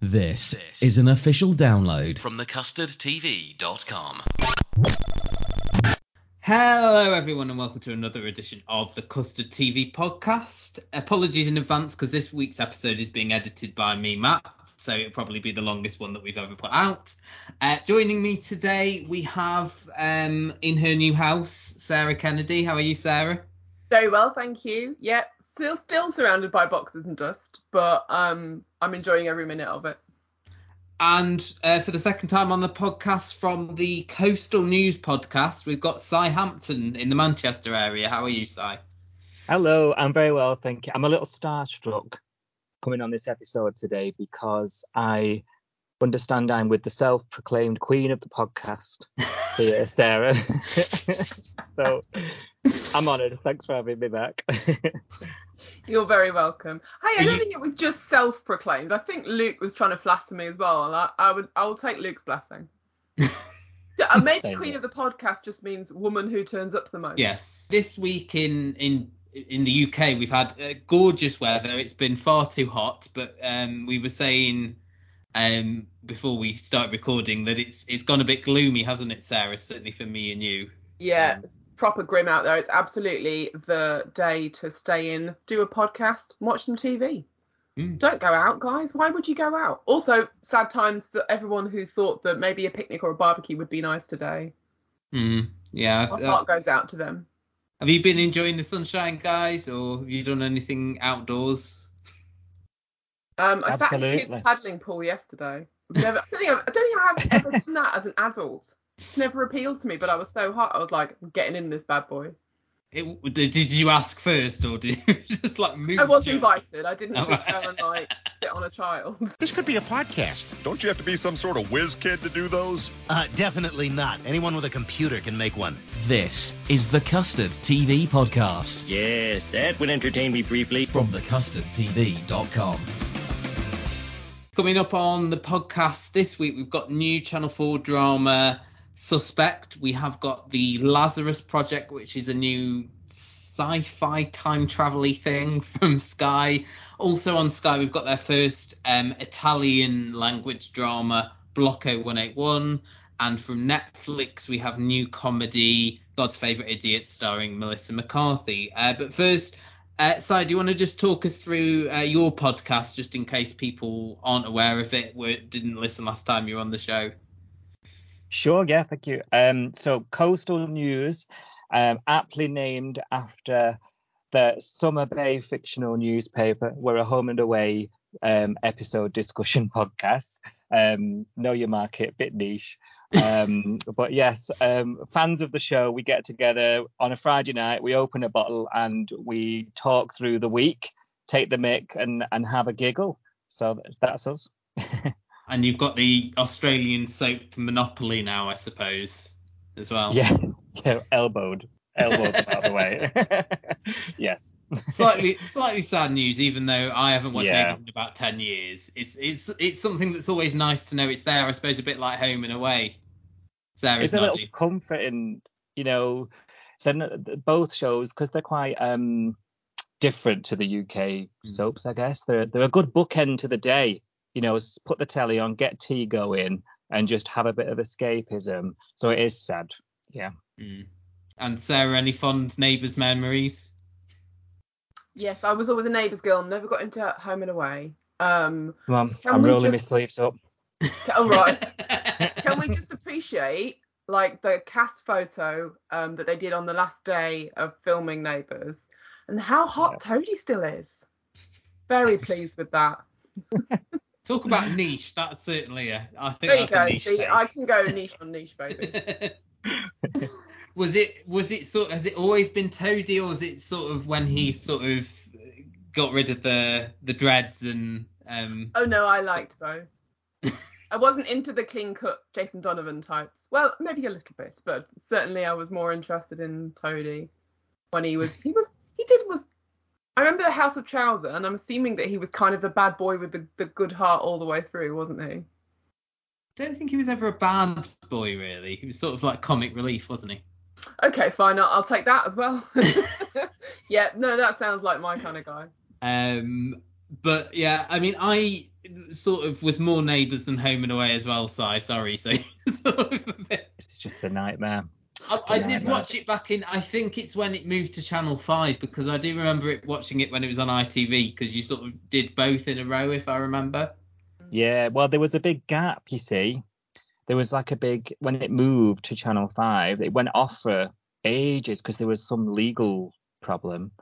This is an official download from thecustardtv.com. Hello, everyone, and welcome to another edition of the Custard TV podcast. Apologies in advance because this week's episode is being edited by me, Matt, so it'll probably be the longest one that we've ever put out. Uh, joining me today, we have um, in her new house, Sarah Kennedy. How are you, Sarah? Very well, thank you. Yeah, still still surrounded by boxes and dust, but um, I'm enjoying every minute of it. And uh, for the second time on the podcast from the Coastal News podcast, we've got Si Hampton in the Manchester area. How are you, Si? Hello, I'm very well, thank you. I'm a little starstruck coming on this episode today because I understand I'm with the self-proclaimed queen of the podcast here, Sarah. so I'm honoured. Thanks for having me back. You're very welcome. Hey, I don't you- think it was just self-proclaimed. I think Luke was trying to flatter me as well, and I, I would I will take Luke's blessing. Maybe Same queen here. of the podcast just means woman who turns up the most. Yes. This week in in in the UK, we've had uh, gorgeous weather. It's been far too hot, but um, we were saying um, before we start recording that it's it's gone a bit gloomy, hasn't it, Sarah? Certainly for me and you. Yeah, it's proper grim out there. It's absolutely the day to stay in, do a podcast, watch some TV. Mm. Don't go out, guys. Why would you go out? Also, sad times for everyone who thought that maybe a picnic or a barbecue would be nice today. Mm, yeah. My heart goes out to them. have you been enjoying the sunshine, guys, or have you done anything outdoors? Um, I sat in the kids' paddling pool yesterday. I've Never, I, don't think I've, I don't think I've ever done that as an adult. It's never appealed to me, but I was so hot. I was like, I'm getting in this bad boy. It, did, did you ask first, or did you just like move? I was invited. I didn't Oh, just go and like sit on a child. This could be a podcast. Don't you have to be some sort of whiz kid to do those? Uh, definitely not. Anyone with a computer can make one. This is the Custard TV podcast Yes, that would entertain me briefly. from thecustardtv.com. Coming up on the podcast this week, we've got new Channel 4 drama Suspect. We have got the Lazarus Project, which is a new sci fi time travel thing from Sky. Also on Sky, we've got their first um, Italian language drama, Blocco 181. And from Netflix, we have new comedy, God's Favourite Idiot, starring Melissa McCarthy. Uh, but first, uh, do you want to just talk us through uh, your podcast, just in case people aren't aware of it, were, didn't listen last time you were on the show? Sure, yeah, thank you. Um, so Coastal News, um, aptly named after the Summer Bay fictional newspaper. We're a home and away um, episode discussion podcast. Um, know your market, bit niche. Um, but yes, um, fans of the show, we get together on a Friday night, we open a bottle and we talk through the week, take the mic and, and have a giggle. So that's, us. And you've got the Australian soap Monopoly now, I suppose, as well. Yeah, yeah, elbowed, elbowed out of the way. yes. slightly slightly sad news, even though I haven't watched Yeah. In about ten years. It's it's it's something that's always nice to know it's there. I suppose a bit like home and away. Sarah's it's a little nodding. comforting, you know. So both shows because they're quite um different to the UK soaps, I guess. They're they're a good bookend to the day. You know, put the telly on, get tea going, and just have a bit of escapism. So it is sad. Yeah. Mm. And Sarah, any fond neighbours memories? Yes, I was always a neighbours girl. Never got into home and away. Um, Come I'm rolling just- my sleeves up. oh right. Can we just appreciate like the cast photo um, that they did on the last day of filming Neighbours and how hot yeah. Toady still is? Very pleased with that. Talk about niche. That's certainly a. I think there you go. niche See, I can go niche on niche, baby. was it was it sort has it always been Toady or was it sort of when he sort of got rid of the the dreads and um Oh no, I liked both. I wasn't into the clean cut Jason Donovan types. Well, maybe a little bit, but certainly I was more interested in Toady when he was he was he did was I remember the House of Trouser, and I'm assuming that he was kind of the bad boy with the, the good heart all the way through, wasn't he? I don't think he was ever a bad boy, really. He was sort of like comic relief, wasn't he? Okay, fine. I'll, I'll take that as well. yeah, no, that sounds like my kind of guy. Um, but yeah, I mean, I sort of was more neighbours than home and away as well. Si, sorry, so sort of a bit. It's just a nightmare. I, I did watch it back in. I think it's when it moved to Channel Five because I do remember it watching it when it was on ITV because you sort of did both in a row, if I remember. Yeah, well, there was a big gap, you see. There was like a big when it moved to Channel Five, it went off for ages because there was some legal problem.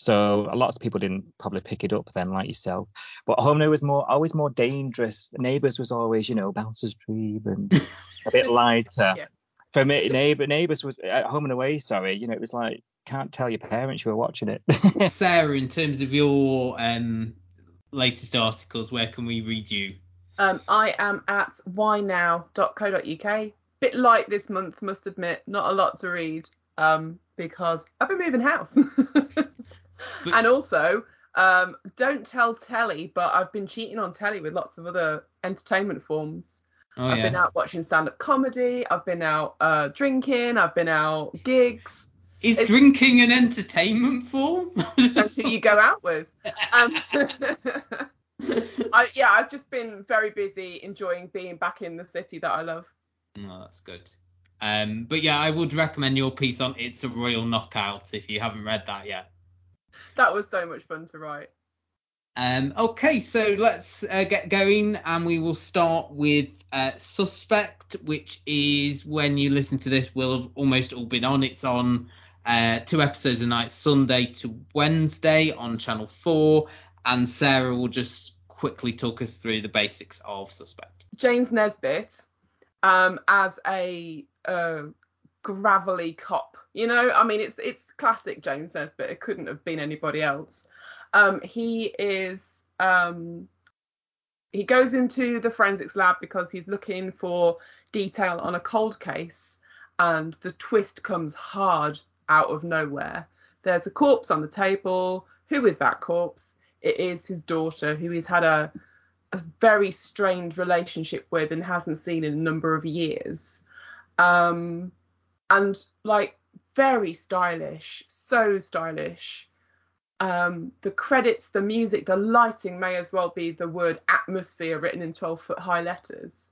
So a lot of people didn't probably pick it up then, like yourself. But Home No was more always more dangerous. Neighbours was always, you know, Bouncer's Dream and a bit lighter. yeah. For me, neighbour neighbours was at home and away. Sorry, you know, it was like can't tell your parents you were watching it. Sarah, in terms of your um, latest articles, where can we read you? Um, I am at whynow.co.uk. Bit light this month, must admit. Not a lot to read um, because I've been moving house. But, and also, um, don't tell telly, but I've been cheating on telly with lots of other entertainment forms. Oh, I've yeah. been out watching stand-up comedy. I've been out uh, drinking. I've been out gigs. Is it's, drinking an entertainment form? That's who you go out with. Um, I, yeah, I've just been very busy enjoying being back in the city that I love. No, that's good. Um, but yeah, I would recommend your piece on "It's a Royal Knockout" if you haven't read that yet that was so much fun to write. Um, okay, so let's uh, get going, and we will start with uh, Suspect, which is when you listen to this, will have almost all been on. It's on uh, two episodes a night, Sunday to Wednesday on Channel 4, and Sarah will just quickly talk us through the basics of Suspect. James Nesbitt, um, as a uh, gravelly cop you know, I mean, it's it's classic James Nesbitt. It couldn't have been anybody else. Um, he is um, he goes into the forensics lab because he's looking for detail on a cold case, and the twist comes hard out of nowhere. There's a corpse on the table. Who is that corpse? It is his daughter, who he's had a, a very strained relationship with and hasn't seen in a number of years. Um, and like very stylish, so stylish. Um, the credits, the music, the lighting may as well be the word atmosphere written in 12 foot high letters.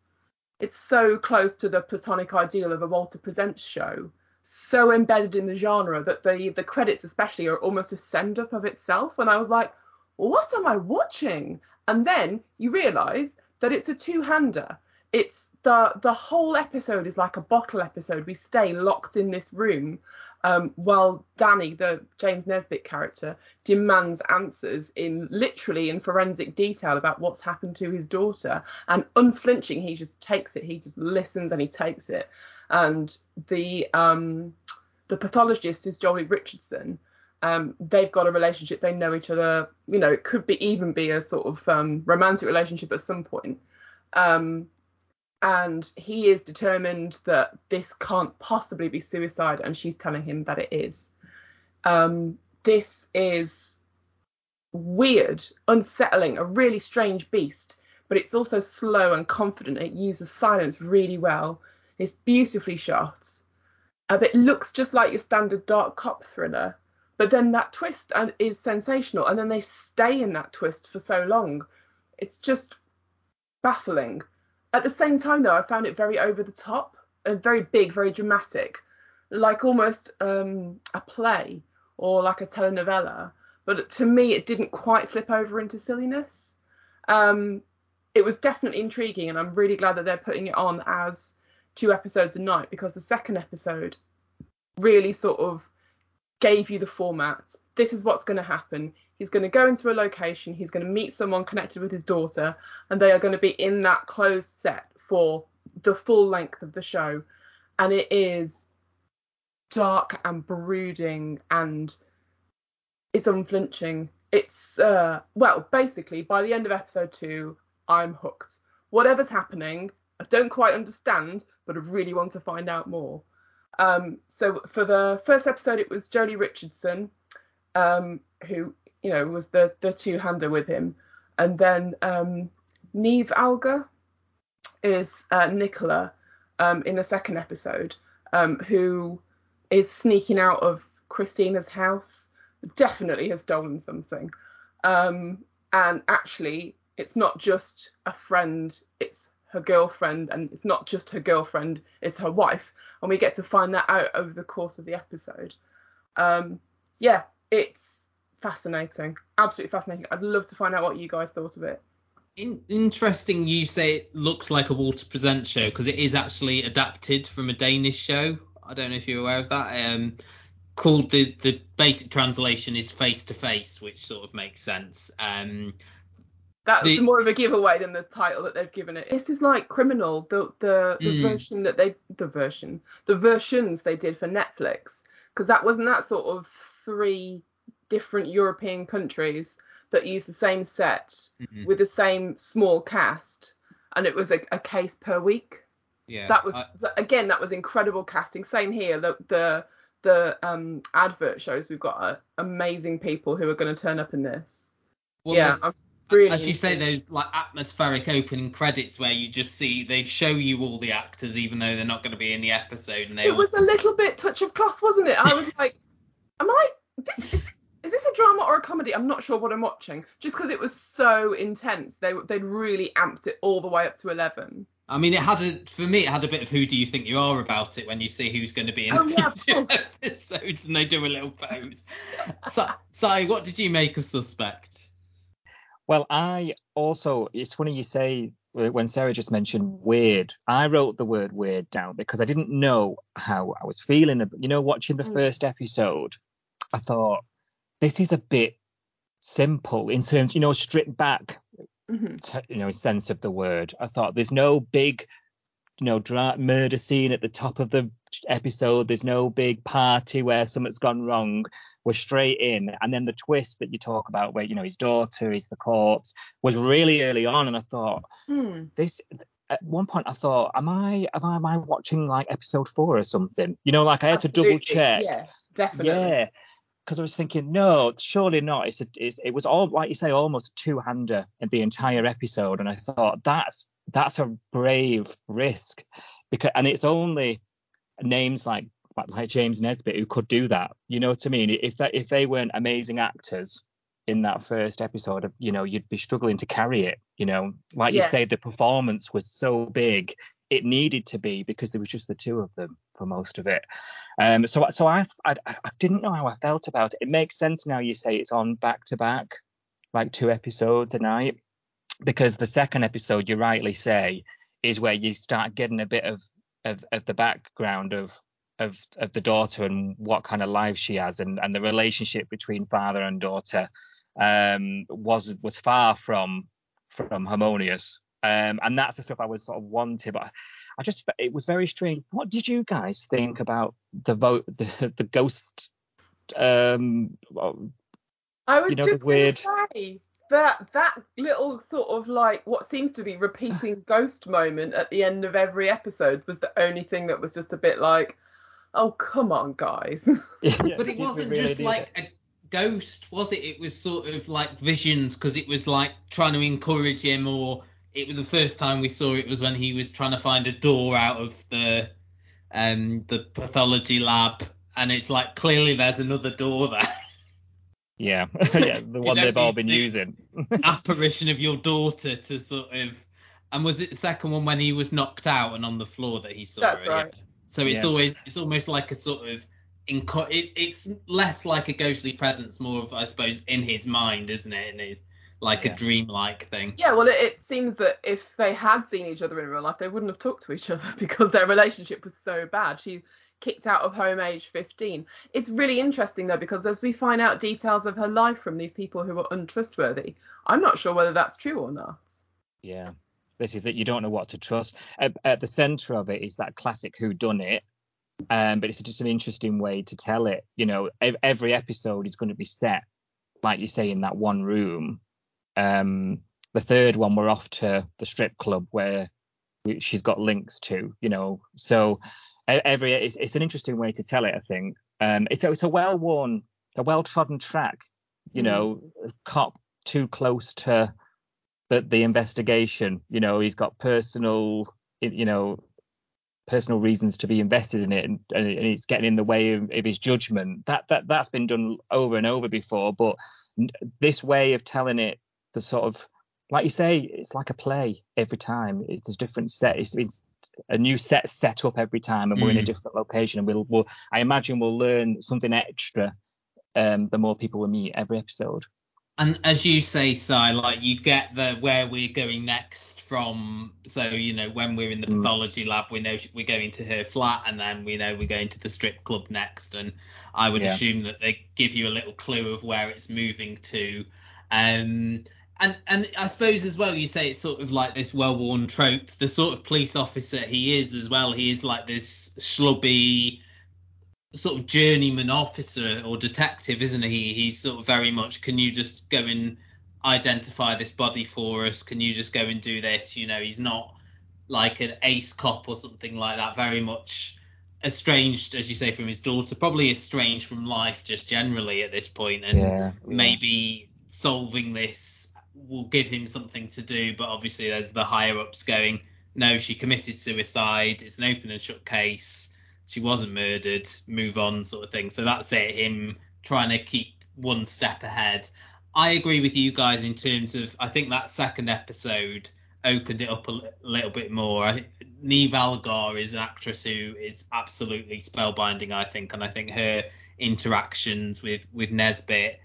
It's so close to the platonic ideal of a Walter Presents show, so embedded in the genre that the, the credits, especially, are almost a send up of itself. And I was like, what am I watching? And then you realise that it's a two hander. It's the the whole episode is like a bottle episode. We stay locked in this room um, while Danny, the James Nesbitt character, demands answers in literally in forensic detail about what's happened to his daughter, and unflinching, he just takes it. He just listens and he takes it. And the um, the pathologist is Joely Richardson. Um, they've got a relationship. They know each other. You know, it could be even be a sort of um, romantic relationship at some point. Um, and he is determined that this can't possibly be suicide, and she's telling him that it is. Um, this is weird, unsettling, a really strange beast, but it's also slow and confident. It uses silence really well. It's beautifully shot. Uh, it looks just like your standard dark cop thriller, but then that twist is sensational, and then they stay in that twist for so long. It's just baffling at the same time, though, I found it very over the top and very big, very dramatic, like almost um, a play or like a telenovela. But to me, it didn't quite slip over into silliness. Um, it was definitely intriguing, and I'm really glad that they're putting it on as two episodes a night because the second episode really sort of gave you the format. This is what's going to happen. He's going to go into a location, he's going to meet someone connected with his daughter, and they are going to be in that closed set for the full length of the show. And it is dark and brooding and it's unflinching. It's uh well, basically by the end of episode 2, I'm hooked. Whatever's happening, I don't quite understand, but I really want to find out more. Um, so for the first episode, it was Joely Richardson, um, who you know was the the two hander with him, and then um, Niamh Algar is uh, Nicola um, in the second episode, um, who is sneaking out of Christina's house. Definitely has stolen something, um, and actually, it's not just a friend; it's her girlfriend, and it's not just her girlfriend; it's her wife and we get to find that out over the course of the episode. Um, yeah, it's fascinating, absolutely fascinating. I'd love to find out what you guys thought of it. In- interesting, you say it looks like a Walter Present show because it is actually adapted from a Danish show. I don't know if you're aware of that. Um, called the the basic translation is face to face, which sort of makes sense. Um, that's the, more of a giveaway than the title that they've given it. This is like Criminal, the the, the mm. version that they the version the versions they did for Netflix because that wasn't that sort of three different European countries that used the same set mm-hmm. with the same small cast and it was a, a case per week. Yeah. That was I, again that was incredible casting. Same here. The the the um advert shows we've got uh, amazing people who are going to turn up in this. Well, yeah, the, Really As you say, those like atmospheric opening credits where you just see they show you all the actors even though they're not going to be in the episode. And they it all... was a little bit touch of cloth, wasn't it? I was like, am I? This is, is this a drama or a comedy? I'm not sure what I'm watching. Just because it was so intense, they they'd really amped it all the way up to eleven. I mean, it had a for me, it had a bit of who do you think you are about it when you see who's going to be in oh, the yeah, episodes and they do a little pose. so, Si, what did you make of Suspect? Well, I also, it's funny you say when Sarah just mentioned weird, I wrote the word weird down because I didn't know how I was feeling. You know, watching the mm. first episode, I thought this is a bit simple in terms, you know, stripped back, mm-hmm. to, you know, sense of the word. I thought there's no big, you know, dra- murder scene at the top of the episode. There's no big party where something's gone wrong. We're straight in, and then the twist that you talk about, where you know his daughter is the corpse, was really early on, and I thought hmm. this. At one point, I thought, am I am I, am I watching like episode four or something? You know, like I had Absolutely. to double check. Yeah, definitely. Yeah, because I was thinking, no, surely not. It's, a, it's it was all like you say, almost a two-hander in the entire episode, and I thought that's that's a brave risk because and it's only names like like James Nesbitt who could do that. You know what I mean? If that if they weren't amazing actors in that first episode, you know, you'd be struggling to carry it. You know, like yeah. you say, the performance was so big, it needed to be because there was just the two of them for most of it. Um, so so I, I I didn't know how I felt about it. It makes sense now. You say it's on back to back, like two episodes a night, because the second episode, you rightly say, is where you start getting a bit of of, of the background of of of the daughter and what kind of life she has and, and the relationship between father and daughter um, was was far from from harmonious um, and that's the stuff I was sort of wanting but I just it was very strange. What did you guys think about the vote the, the ghost um I was you know, just weird say that that little sort of like what seems to be repeating ghost moment at the end of every episode was the only thing that was just a bit like oh come on guys. Yeah, but it wasn't really just like it. a ghost was it? It was sort of like visions because it was like trying to encourage him or it was the first time we saw it was when he was trying to find a door out of the um the pathology lab and it's like clearly there's another door there Yeah, yeah, the one they've all been using. apparition of your daughter to sort of, and was it the second one when he was knocked out and on the floor that he saw? That's right. Yeah. So it's yeah. always it's almost like a sort of it, it's less like a ghostly presence, more of I suppose in his mind, isn't it? In his like Yeah. a dreamlike thing. Yeah, well, it, it seems that if they had seen each other in real life, they wouldn't have talked to each other because their relationship was so bad. She kicked out of home age 15. It's really interesting though because as we find out details of her life from these people who are untrustworthy, I'm not sure whether that's true or not. Yeah, this is that You don't know what to trust. At, at the centre of it is that classic who done it, um, but it's just an interesting way to tell it. You know, every episode is going to be set, like you say, in that one room. Um, the third one, we're off to the strip club where we, she's got links to. You know, so every it's, it's an interesting way to tell it. I think um, it's a, it's a well-worn, a well-trodden track. You Mm. know, cop too close to the the investigation. You know, he's got personal, you know, personal reasons to be invested in it, and, and it's getting in the way of, of his judgment. That that that's been done over and over before, but this way of telling it, the sort of like you say, it's like a play every time. It's there's different set. It's, it's a new set set up every time, and we're in a Mm. different location. And we'll, we'll I imagine we'll learn something extra. Um, the more people we meet every episode. And as you say, Si, like you get the where we're going next from. So you know, when we're in the Mm. pathology lab, we know we're going to her flat, and then we know we're going to the strip club next. And I would Yeah. assume that they give you a little clue of where it's moving to. Um, and and I suppose as well, you say it's sort of like this well-worn trope. The sort of police officer he is as well. He is like this schlubby sort of journeyman officer or detective, isn't he? He's sort of very much, can you just go and identify this body for us? Can you just go and do this? You know, he's not like an ace cop or something like that. Very much estranged, as you say, from his daughter. Probably estranged from life just generally at this point, and yeah. maybe solving this will give him something to do. But obviously, there's the higher ups going, no, she committed suicide. It's an open and shut case. She wasn't murdered. Move on, sort of thing. So that's it. Him trying to keep one step ahead. I agree with you guys in terms of I think that second episode opened it up a little bit more. Niamh Algar is an actress who is absolutely spellbinding, I think, and I think her interactions with with Nesbitt,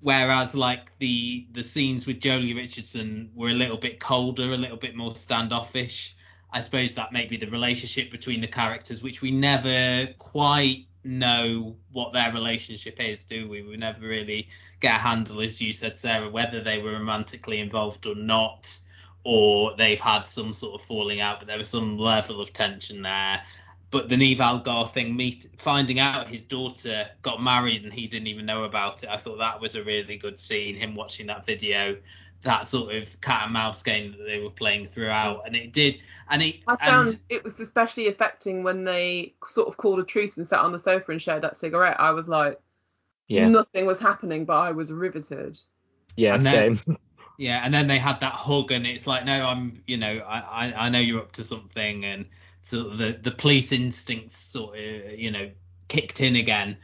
whereas like the the scenes with Joely Richardson were a little bit colder, a little bit more standoffish. I suppose that may be the relationship between the characters, which we never quite know what their relationship is, do we? We never really get a handle, as you said, Sarah, whether they were romantically involved or not, or they've had some sort of falling out, but there was some level of tension there. But the Niamh Algar thing, meet, finding out his daughter got married and he didn't even know about it, I thought that was a really good scene. Him watching that video, that sort of cat and mouse game that they were playing throughout, and it did. And it, I found and, it was especially affecting when they sort of called a truce and sat on the sofa and shared that cigarette. I was like, Yeah. nothing was happening, but I was riveted. Yeah, And same. then- Yeah, and then they had that hug, and it's like, no, I'm, you know, I, I, I know you're up to something, and so the the police instincts sort of, you know, kicked in again,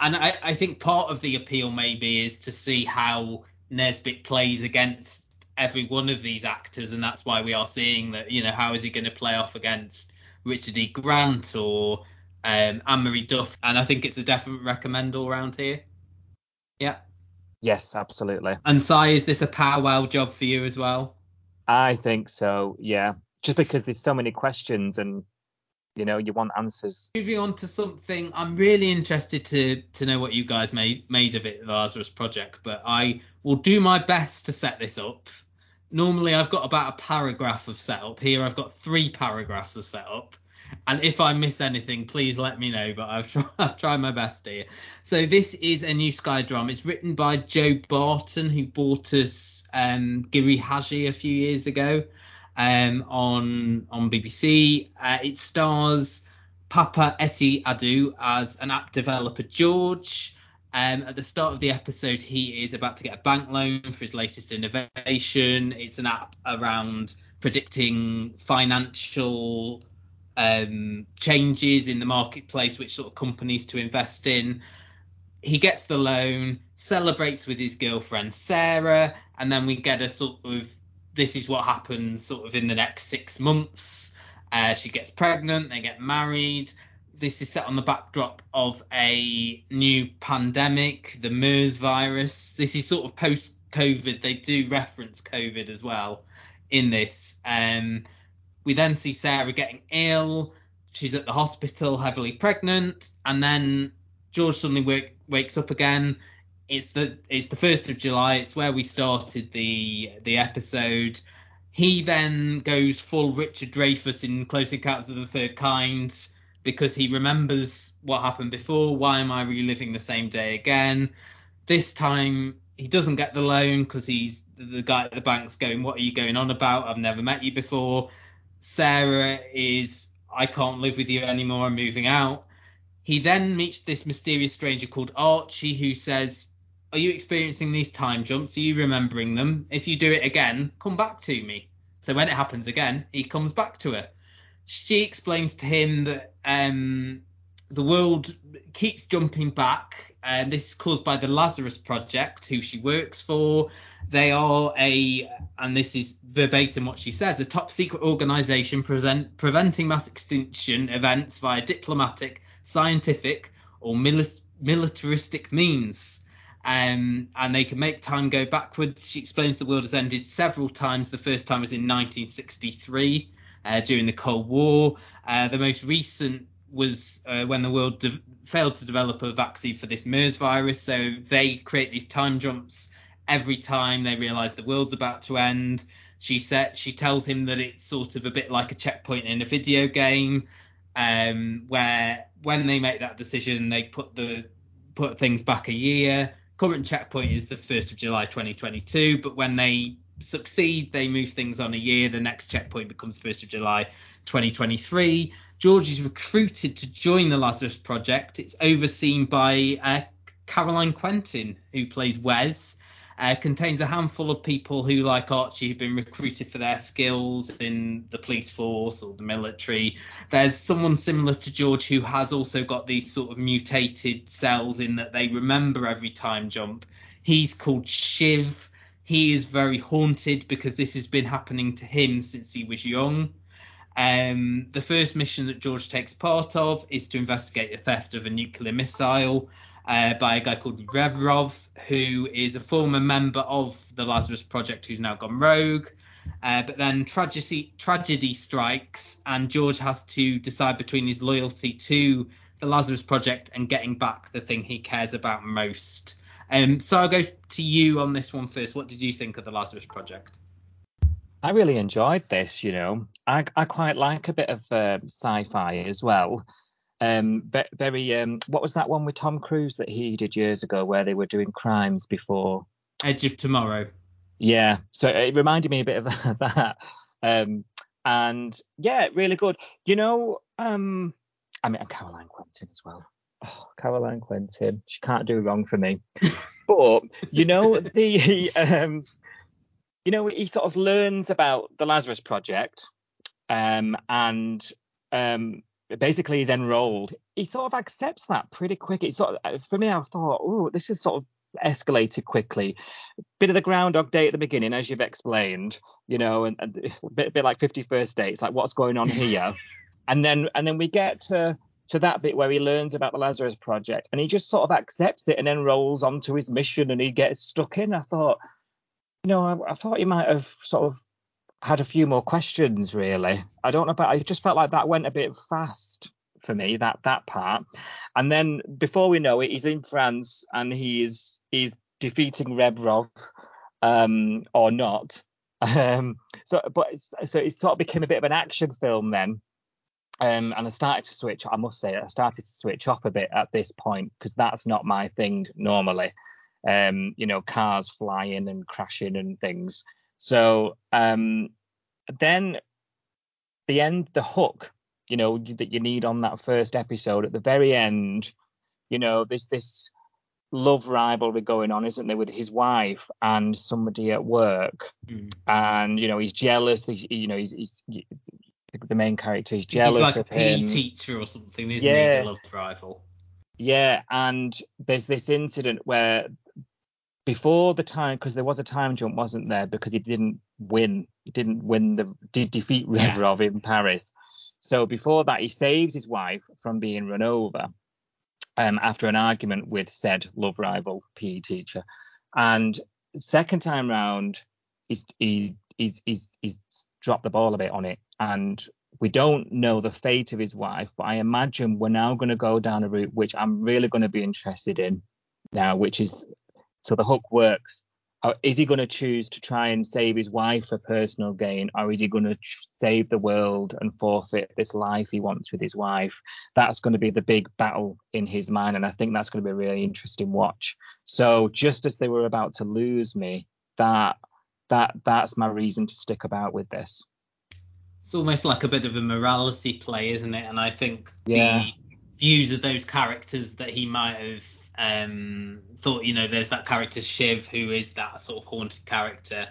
and I, I think part of the appeal maybe is to see how Nesbitt plays against every one of these actors, and that's why we are seeing that, you know, how is he going to play off against Richard E. Grant or um, Anne Marie Duff, and I think it's a definite recommend all round here. Yeah. yes, absolutely. And Si, is this a powwow job for you as well? I think so. Yeah, just because there's so many questions and you know you want answers. Moving on to something, I'm really interested to to know what you guys made made of it, the Lazarus Project. But I will do my best to set this up. Normally, I've got about a paragraph of setup. Here, I've got three paragraphs of setup. And if I miss anything, please let me know. But I've, tried, I've tried my best here. So this is a new Sky drama. It's written by Joe Barton, who bought us um, Giri Haji a few years ago um, on on BBC. Uh, it stars Paapa Essiedu as an app developer George. Um, at the start of the episode, he is about to get a bank loan for his latest innovation. It's an app around predicting financial um, changes in the marketplace, which sort of companies to invest in. He gets the loan, celebrates with his girlfriend Sarah, and then we get a sort of this is what happens sort of in the next six months. Uh, she gets pregnant, they get married. This is set on the backdrop of a new pandemic, the MERS virus. This is sort of post COVID. They do reference COVID as well in this. Um, we then see Sarah getting ill. She's at the hospital, heavily pregnant, and then George suddenly wake, wakes up again. It's the it's the first of July. It's where we started the the episode. He then goes full Richard Dreyfuss in Close Encounters of the Third Kind because he remembers what happened before. Why am I reliving the same day again? This time he doesn't get the loan because he's the guy at the bank's going, "What are you going on about? I've never met you before." Sarah is, "I can't live with you anymore. I'm moving out." He then meets this mysterious stranger called Archie who says, are you experiencing these time jumps? Are you remembering them? If you do it again, come back to me. So when it happens again, he comes back to her. She explains to him that um, the world keeps jumping back. And this is caused by the Lazarus Project, who she works for. They are a, and this is verbatim what she says, a top secret organization present, preventing mass extinction events via diplomatic, scientific, or mili- militaristic means um, and they can make time go backwards. She explains the world has ended several times. The first time was in 1963 uh, during the Cold War. Uh, the most recent was uh, when the world de- failed to develop a vaccine for this MERS virus. So they create these time jumps every time they realize the world's about to end. She said she tells him that it's sort of a bit like a checkpoint in a video game, um, where when they make that decision, they put the put things back a year current checkpoint is the 1st of July 2022, but when they succeed, they move things on a year. The next checkpoint becomes 1st of July 2023. George is recruited to join the Lazarus Project. It's overseen by uh, Caroline Quentin, who plays Wes uh, contains a handful of people who, like Archie, have been recruited for their skills in the police force or the military. There's someone similar to George who has also got these sort of mutated cells in that they remember every time jump. He's called Shiv. He is very haunted because this has been happening to him since he was young. Um, the first mission that George takes part of is to investigate the theft of a nuclear missile uh, by a guy called Rebrov, who is a former member of the Lazarus Project who's now gone rogue. Uh, but then tragedy tragedy strikes, and George has to decide between his loyalty to the Lazarus Project and getting back the thing he cares about most. Um, so I'll go to you on this one first. What did you think of the Lazarus Project? I really enjoyed this. You know, I I quite like a bit of uh, sci-fi as well um very um what was that one with Tom Cruise that he did years ago where they were doing crimes before? Edge of Tomorrow. Yeah so it reminded me a bit of that. Um and yeah really good. You know um I mean Caroline Quentin as well. Oh Caroline Quentin she can't do wrong for me. But you know the um you know he sort of learns about the Lazarus project um and um basically he's enrolled, he sort of accepts that pretty quick. It's sort of, uh, for me, I thought, oh, this is sort of escalated quickly. Bit of the Groundhog Day at the beginning, as you've explained, you know, and, and a bit, a bit like 51st Dates, like what's going on here, and then and then we get to to that bit where he learns about the Lazarus Project, and he just sort of accepts it and then rolls onto his mission, and he gets stuck in. I thought, you know, I, I thought he might have sort of had a few more questions really. I don't know, but I just felt like that went a bit fast for me that that part. And then before we know it, he's in France and he's he's defeating Rebrov um, or not. Um, so, but so it sort of became a bit of an action film then. Um, and I started to switch. I must say, I started to switch off a bit at this point because that's not my thing normally. Um, you know, cars flying and crashing and things. So um, then the end, the hook, you know, that you need on that first episode at the very end, you know, there's this love rivalry going on, isn't there, with his wife and somebody at work, mm. and you know he's jealous. He's, you know, he's, he's the main character. He's jealous he's like of a him. teacher or something, isn't yeah. he? The love rival. Yeah, and there's this incident where before the time because there was a time jump wasn't there because he didn't win he didn't win the did defeat Rebrov yeah. in Paris so before that he saves his wife from being run over um, after an argument with said love rival PE teacher and second time round, he's he, he's he's he's dropped the ball a bit on it, and we don't know the fate of his wife. But I imagine we're now going to go down a route which I'm really going to be interested in now, which is so the hook works is he going to choose to try and save his wife for personal gain, or is he going to save the world and forfeit this life he wants with his wife? That's going to be the big battle in his mind, and I think that's going to be a really interesting watch. So just as they were about to lose me, that that that's my reason to stick about with this. It's almost like a bit of a morality play, isn't it? And I think yeah. the views of those characters that he might have um, thought you know there's that character Shiv who is that sort of haunted character,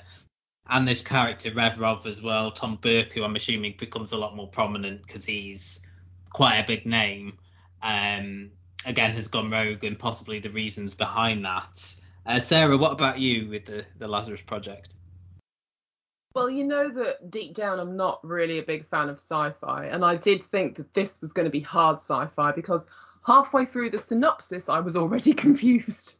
and this character Rebrov as well, Tom Burke, who I'm assuming becomes a lot more prominent because he's quite a big name. Um, again, has gone rogue, and possibly the reasons behind that. Uh, Sarah, what about you with the the Lazarus Project? Well, you know that deep down I'm not really a big fan of sci-fi, and I did think that this was going to be hard sci-fi because halfway through the synopsis, I was already confused.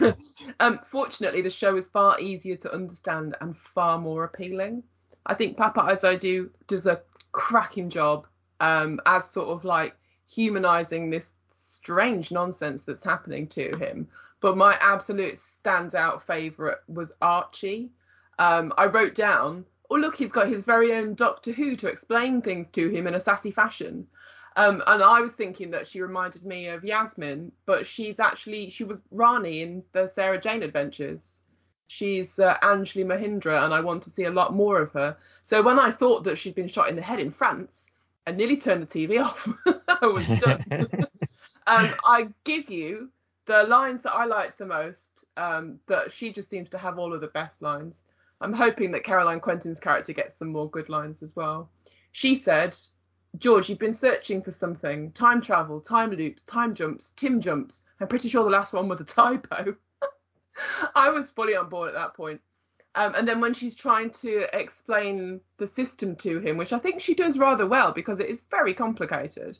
um, fortunately, the show is far easier to understand and far more appealing. I think Paapa Essiedu does a cracking job um, as sort of like humanizing this strange nonsense that's happening to him. But my absolute standout favourite was Archie. Um, I wrote down, oh, look, he's got his very own Doctor Who to explain things to him in a sassy fashion. Um, and I was thinking that she reminded me of Yasmin, but she's actually she was Rani in the Sarah Jane Adventures. She's uh, Anjali Mohindra, and I want to see a lot more of her. So when I thought that she'd been shot in the head in France, I nearly turned the TV off. I was done. um, I give you the lines that I liked the most. Um, that she just seems to have all of the best lines. I'm hoping that Caroline Quentin's character gets some more good lines as well. She said, George, you've been searching for something. Time travel, time loops, time jumps, Tim jumps. I'm pretty sure the last one was a typo. I was fully on board at that point. Um, and then when she's trying to explain the system to him, which I think she does rather well because it is very complicated,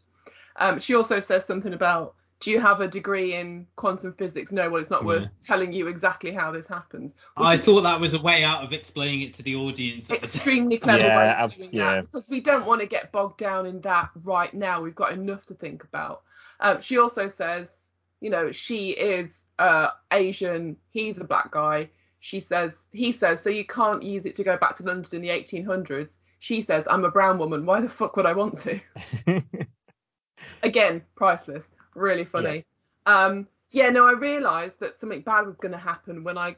um, she also says something about do you have a degree in quantum physics? No, well, it's not worth telling you exactly how this happens. I thought that was a way out of explaining it to the audience. Extremely clever yeah, way of doing yeah. that because we don't want to get bogged down in that right now. We've got enough to think about. Um, she also says, you know, she is uh, Asian. He's a black guy. She says, he says, so you can't use it to go back to London in the 1800s. She says, I'm a brown woman. Why the fuck would I want to? Again, priceless really funny. Yeah. Um, yeah, no, I realised that something bad was going to happen when I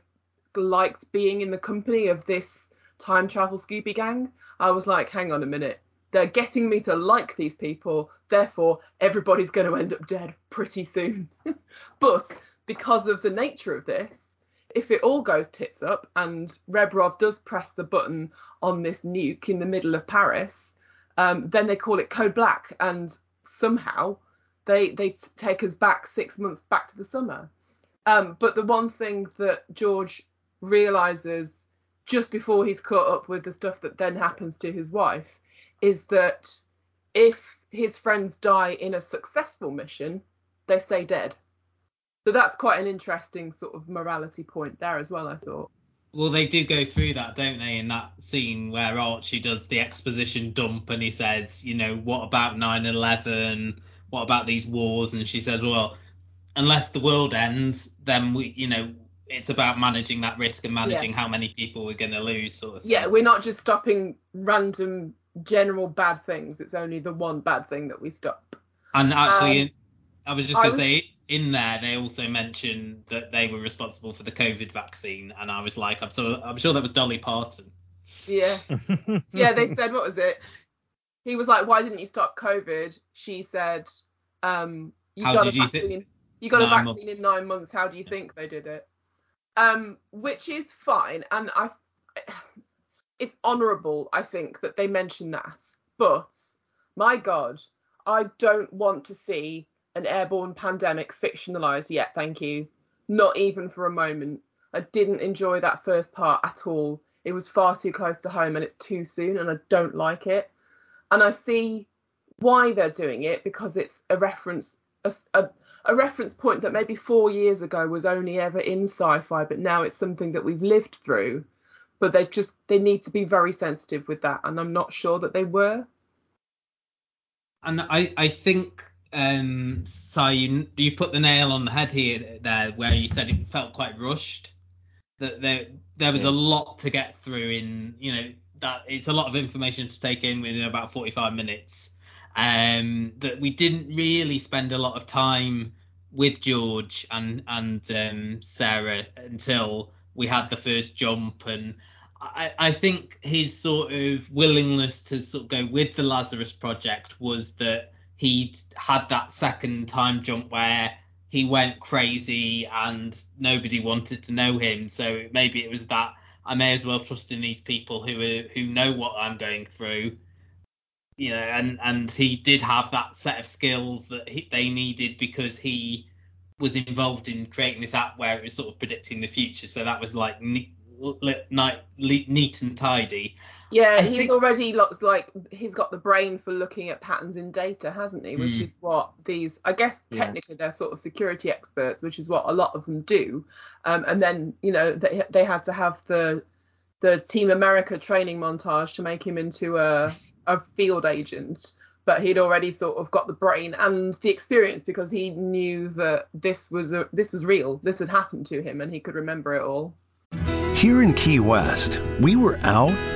liked being in the company of this time travel Scooby gang. I was like, hang on a minute, they're getting me to like these people, therefore everybody's going to end up dead pretty soon. but because of the nature of this, if it all goes tits up and Rebrov does press the button on this nuke in the middle of Paris, um, then they call it Code Black, and somehow they they take us back six months back to the summer. Um, but the one thing that George realizes just before he's caught up with the stuff that then happens to his wife is that if his friends die in a successful mission, they stay dead. So that's quite an interesting sort of morality point there as well, I thought. Well, they do go through that, don't they, in that scene where Archie does the exposition dump and he says, you know, what about 9 11? What about these wars? And she says, well, unless the world ends, then we, you know, it's about managing that risk and managing yeah. how many people we're going to lose, sort of. Thing. Yeah, we're not just stopping random general bad things. It's only the one bad thing that we stop. And actually, um, I was just going to say, in there they also mentioned that they were responsible for the COVID vaccine, and I was like, I'm so I'm sure that was Dolly Parton. Yeah, yeah. They said what was it? He was like, "Why didn't you stop COVID?" She said, um, "You How got a vaccine. You, you got a vaccine months. in nine months. How do you think they did it?" Um, which is fine, and I, it's honourable, I think, that they mention that. But my God, I don't want to see an airborne pandemic fictionalized yet. Thank you. Not even for a moment. I didn't enjoy that first part at all. It was far too close to home and it's too soon, and I don't like it and I see why they're doing it because it's a reference, a, a, a reference point that maybe four years ago was only ever in sci-fi, but now it's something that we've lived through. But they just they need to be very sensitive with that, and I'm not sure that they were. And I I think um so you you put the nail on the head here there where you said it felt quite rushed that there there was yeah. a lot to get through in you know that it's a lot of information to take in within about 45 minutes um that we didn't really spend a lot of time with George and and um, Sarah until we had the first jump and I, I think his sort of willingness to sort of go with the Lazarus project was that he had that second time jump where he went crazy and nobody wanted to know him. So maybe it was that I may as well trust in these people who are, who know what I'm going through. You know, and and he did have that set of skills that he, they needed because he was involved in creating this app where it was sort of predicting the future. So that was like neat, neat and tidy. Yeah, I he's think... already looks like he's got the brain for looking at patterns in data, hasn't he? Which mm. is what these, I guess, technically yeah. they're sort of security experts, which is what a lot of them do. Um, and then you know they they had to have the the Team America training montage to make him into a a field agent. But he'd already sort of got the brain and the experience because he knew that this was a, this was real. This had happened to him, and he could remember it all. Here in Key West, we were out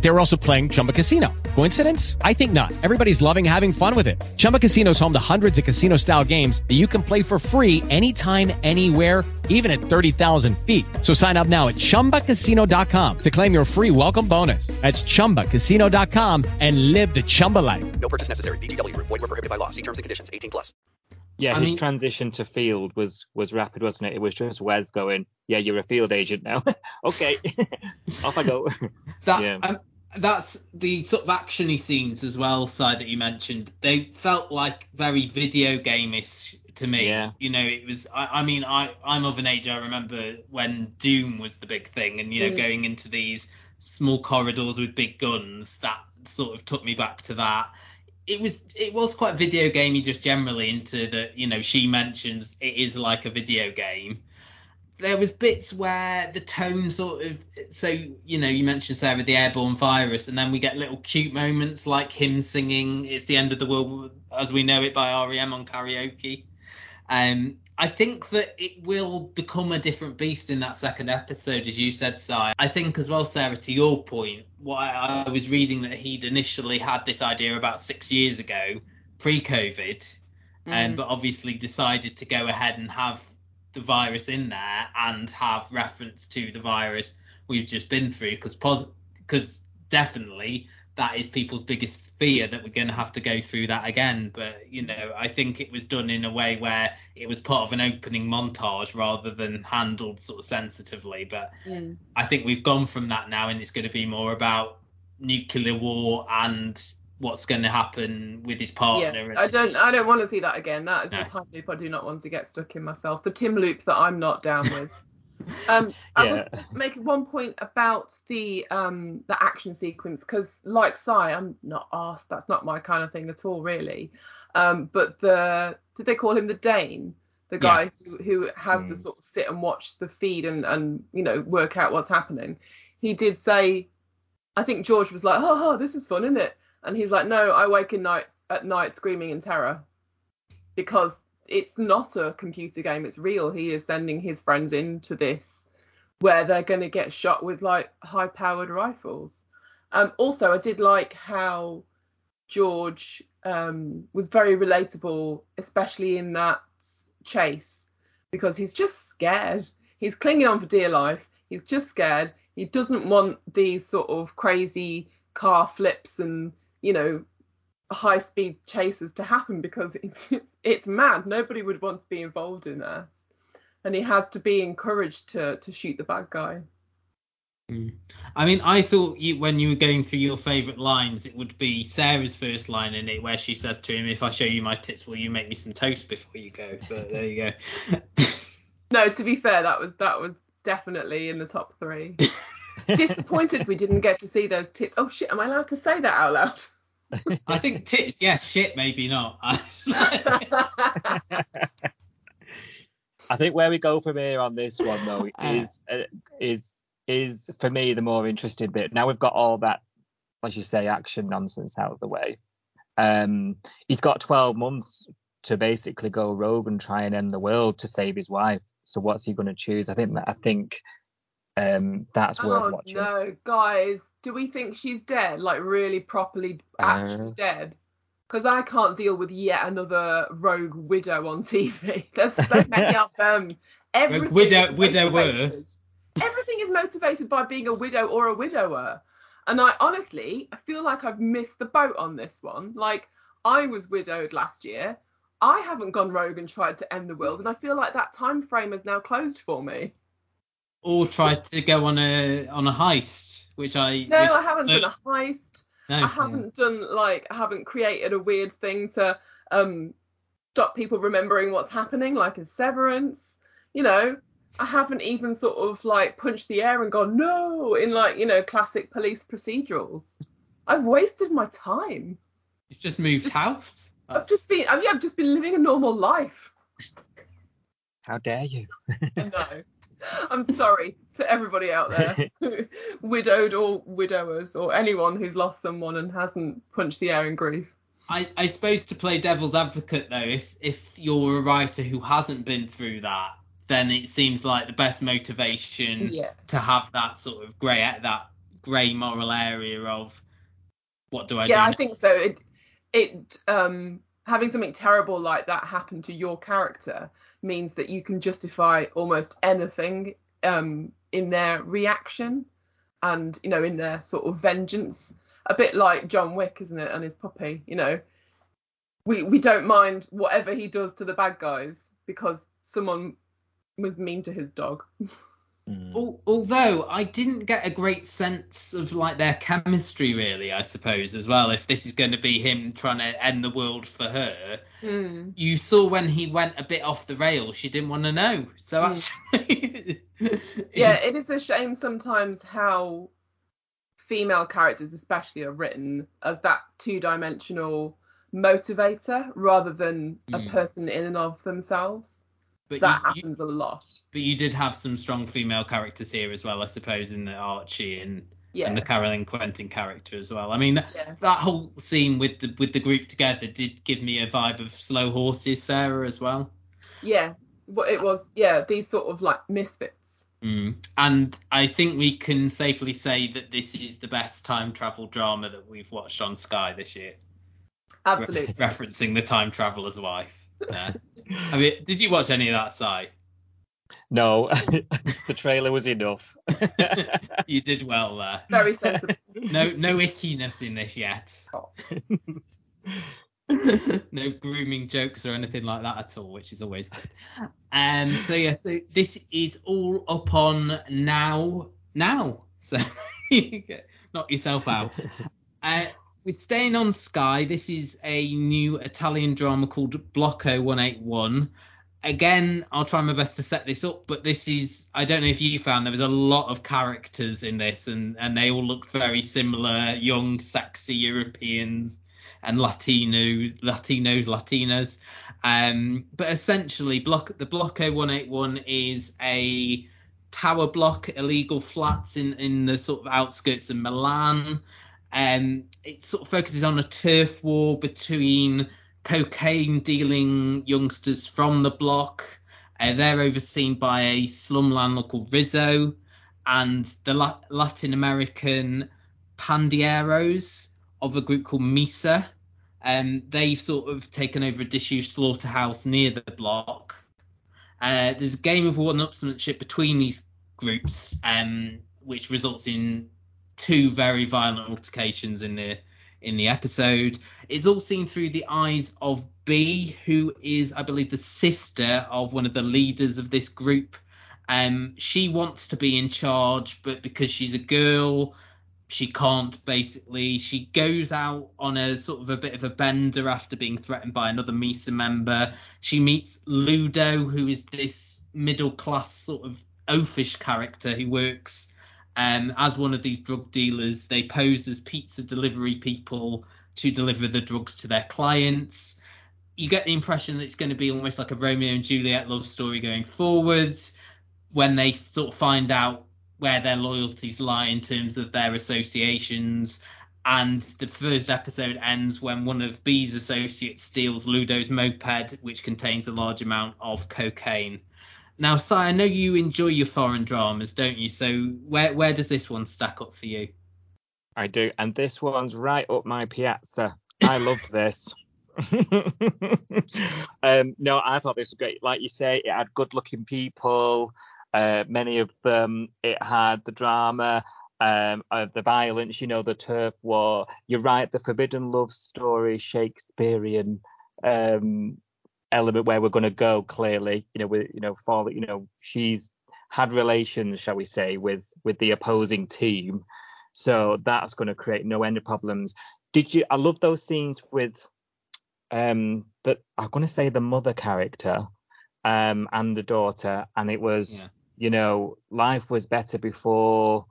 They were also playing Chumba Casino. Coincidence? I think not. Everybody's loving having fun with it. Chumba Casino is home to hundreds of casino style games that you can play for free anytime, anywhere, even at 30,000 feet. So sign up now at chumbacasino.com to claim your free welcome bonus. That's chumbacasino.com and live the Chumba life. No purchase necessary. VGW, void, were prohibited by law. See terms and conditions 18 plus. Yeah, I his mean, transition to field was was rapid, wasn't it? It was just Wes going, "Yeah, you're a field agent now. okay, off I go." That yeah. Um, that's the sort of actiony scenes as well, side that you mentioned. They felt like very video gameish to me. Yeah. You know, it was. I, I, mean, I I'm of an age. I remember when Doom was the big thing, and you know, mm. going into these small corridors with big guns. That sort of took me back to that. It was it was quite video gamey just generally into the you know she mentions it is like a video game there was bits where the tone sort of so you know you mentioned Sarah the airborne virus and then we get little cute moments like him singing it's the end of the world as we know it by REM on karaoke um I think that it will become a different beast in that second episode as you said Si I think as well Sarah to your point what I, I was reading that he'd initially had this idea about 6 years ago pre-covid mm. um, but obviously decided to go ahead and have the virus in there and have reference to the virus we've just been through because pos- because definitely that is people's biggest fear that we're going to have to go through that again but you know i think it was done in a way where it was part of an opening montage rather than handled sort of sensitively but mm. i think we've gone from that now and it's going to be more about nuclear war and what's going to happen with his partner. Yeah, I don't I don't want to see that again. That is no. time loop I do not want to get stuck in myself. The Tim loop that I'm not down with. um, I yeah. was making one point about the um the action sequence because like Si, I'm not asked. That's not my kind of thing at all, really. Um, but the did they call him the Dane? The guy yes. who, who has mm. to sort of sit and watch the feed and and you know work out what's happening. He did say, I think George was like, oh, oh this is fun, isn't it? And he's like, no, I wake in nights at night screaming in terror because it's not a computer game. It's real. He is sending his friends into this where they're going to get shot with like high powered rifles. Um, also, I did like how George um, was very relatable, especially in that chase, because he's just scared. He's clinging on for dear life. He's just scared. He doesn't want these sort of crazy car flips and you know high speed chases to happen because it's, it's it's mad. Nobody would want to be involved in that, and he has to be encouraged to to shoot the bad guy. Mm. I mean, I thought you, when you were going through your favourite lines, it would be Sarah's first line in it, where she says to him, "If I show you my tits, will you make me some toast before you go?" But there you go. no, to be fair, that was that was definitely in the top three. Disappointed we didn't get to see those tits. Oh shit, am I allowed to say that out loud? I think tits, yes. Shit, maybe not. I think where we go from here on this one though is uh, is is for me the more interesting bit. Now we've got all that, as you say, action nonsense out of the way. Um, he's got 12 months to basically go rogue and try and end the world to save his wife. So what's he going to choose? I think I think um, that's worth oh, watching. No, guys, do we think she's dead? Like really properly actually uh, dead? Because I can't deal with yet another rogue widow on TV. There's so many of them. Everything widow, widower. Everything is motivated by being a widow or a widower. And I honestly, I feel like I've missed the boat on this one. Like I was widowed last year. I haven't gone rogue and tried to end the world, and I feel like that time frame is now closed for me or tried to go on a on a heist, which I no, which, I haven't done a heist. No, I haven't yeah. done like I haven't created a weird thing to um stop people remembering what's happening, like in Severance. You know, I haven't even sort of like punched the air and gone no in like you know classic police procedurals. I've wasted my time. You've just moved just, house. I've just been I've, yeah, I've just been living a normal life. How dare you? no. I'm sorry to everybody out there, widowed or widowers, or anyone who's lost someone and hasn't punched the air in grief. I, I suppose to play devil's advocate though, if if you're a writer who hasn't been through that, then it seems like the best motivation yeah. to have that sort of grey that grey moral area of what do I yeah, do? Yeah, I think so. It it um having something terrible like that happen to your character means that you can justify almost anything um, in their reaction and you know in their sort of vengeance. A bit like john wick isn't it and his puppy you know? We we don't mind whatever he does to the bad guys because someone was mean to his dog Mm. Although I didn't get a great sense of like their chemistry, really, I suppose as well. If this is going to be him trying to end the world for her, mm. you saw when he went a bit off the rail, she didn't want to know. So mm. actually, yeah, it is a shame sometimes how female characters, especially, are written as that two-dimensional motivator rather than a hmm. person in and of themselves. But that you, happens you, a lot. But you did have some strong female characters here as well, I suppose, in the Archie and yeah. and the Caroline Quentin character as well. I mean, yeah. that whole scene with the with the group together did give me a vibe of Slow Horses, Sarah, as well. Yeah, well, it was. Yeah, these sort of like misfits. Mm. And I think we can safely say that this is the best time travel drama that we've watched on Sky this year. Absolutely. Re- referencing the time traveler's wife. Yeah. I mean, did you watch any of that, Si? No, the trailer was enough. you did well there. Very sensible. No, no ickiness in this yet. no grooming jokes or anything like that at all, which is always good. Um, so yeah, so this is all up on now, now. So knock yourself out. Uh, we're staying on Sky. This is a new Italian drama called Blocco 181. Again, I'll try my best to set this up, but this is I don't know if you found there was a lot of characters in this and, and they all looked very similar, young, sexy Europeans and Latino Latinos, Latinas. Um, but essentially block the Blocco 181 is a tower block illegal flats in, in the sort of outskirts of Milan. Um, it sort of focuses on a turf war between cocaine dealing youngsters from the block. Uh, they're overseen by a slum landlord called Rizzo and the La- Latin American pandilleros of a group called Misa. Um, they've sort of taken over a disused slaughterhouse near the block. Uh, there's a game of one-upsmanship between these groups, um, which results in two very violent altercations in the in the episode. It's all seen through the eyes of B, who is, I believe, the sister of one of the leaders of this group. Um, she wants to be in charge, but because she's a girl, she can't basically. She goes out on a sort of a bit of a bender after being threatened by another Misa member. She meets Ludo, who is this middle class sort of oafish character who works um, as one of these drug dealers. They pose as pizza delivery people to deliver the drugs to their clients. You get the impression that it's going to be almost like a Romeo and Juliet love story going forwards when they sort of find out where their loyalties lie in terms of their associations. And the first episode ends when one of B's associates steals Ludo's moped, which contains a large amount of cocaine. Now, Si, I know you enjoy your foreign dramas, don't you? So where where does this one stack up for you? I do, and this one's right up my piazza. I love this. um, no, I thought this was great. Like you say, it had good-looking people. Uh, many of them, it had the drama, um, uh, the violence. You know, the turf war. You're right. The forbidden love story, Shakespearean um, element where we're going to go clearly. You know with you know for you know she's had relations shall we say with with the opposing team. So that's going to create no end of problems. Did you i love those scenes with um that i'm going to say the mother character um and the daughter and it was yeah. you know life was better before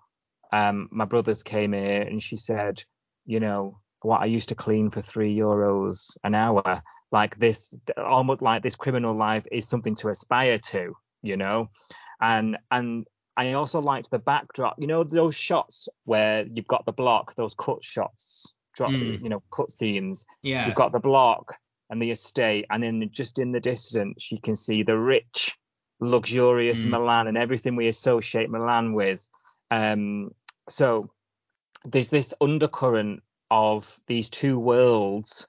um my brothers came here and she said you know what i used to clean for three euros an hour like this almost like this criminal life is something to aspire to you know and and i also liked the backdrop you know those shots where you've got the block those cut shots drop mm. you know cut scenes yeah you've got the block and the estate and then just in the distance you can see the rich luxurious mm. milan and everything we associate milan with um so there's this undercurrent of these two worlds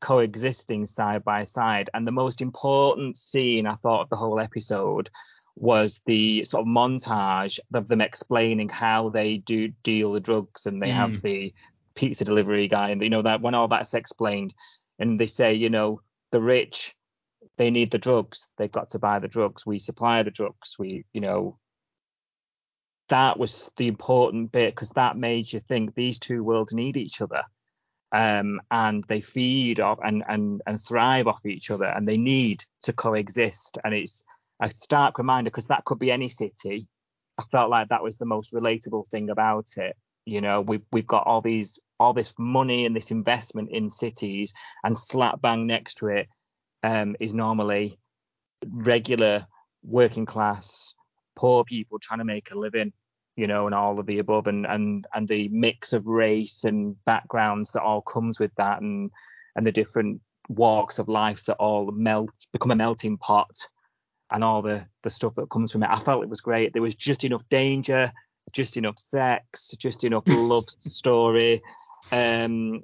coexisting side by side. And the most important scene I thought of the whole episode was the sort of montage of them explaining how they do deal the drugs and they mm. have the pizza delivery guy. And you know that when all that's explained and they say you know the rich they need the drugs. They've got to buy the drugs. We supply the drugs. We you know that was the important bit because that made you think these two worlds need each other um, and they feed off and, and and thrive off each other, and they need to coexist. And it's a stark reminder because that could be any city. I felt like that was the most relatable thing about it. You know, we've we've got all these all this money and this investment in cities, and slap bang next to it um, is normally regular working class poor people trying to make a living you know, and all of the above, and and and the mix of race and backgrounds that all comes with that, and and the different walks of life that all melt become a melting pot, and all the the stuff that comes from it. I felt it was great. There was just enough danger, just enough sex, just enough love story. Um,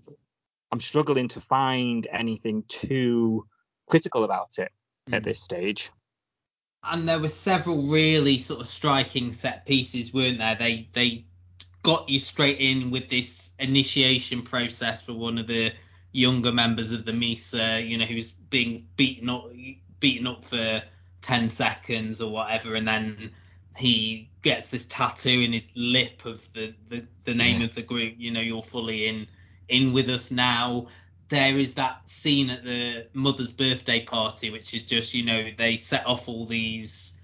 I'm struggling to find anything too critical about it mm. at this stage and there were several really sort of striking set pieces, weren't there? They they got you straight in with this initiation process for one of the younger members of the Misa, you know, who's being beaten up beaten up for ten seconds or whatever, and then he gets this tattoo in his lip of the the, the name yeah. of the group. You know, you're fully in in with us now there is that scene at the mother's birthday party, which is just, you know, they set off all these,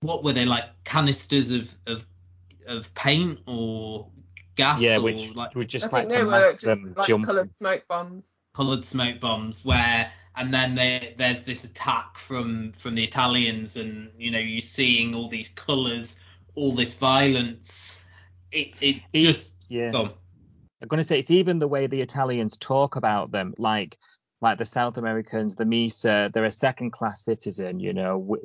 what were they like canisters of of, of paint or gas? Yeah, or which like, would just I like to mask them like jump. coloured smoke bombs. Coloured smoke bombs, where and then they, there's this attack from from the Italians, and you know you're seeing all these colours, all this violence. It it, it just yeah. Gone. I'm going to say it's even the way the Italians talk about them, like like the South Americans, the Misa, they're a second class citizen, you know.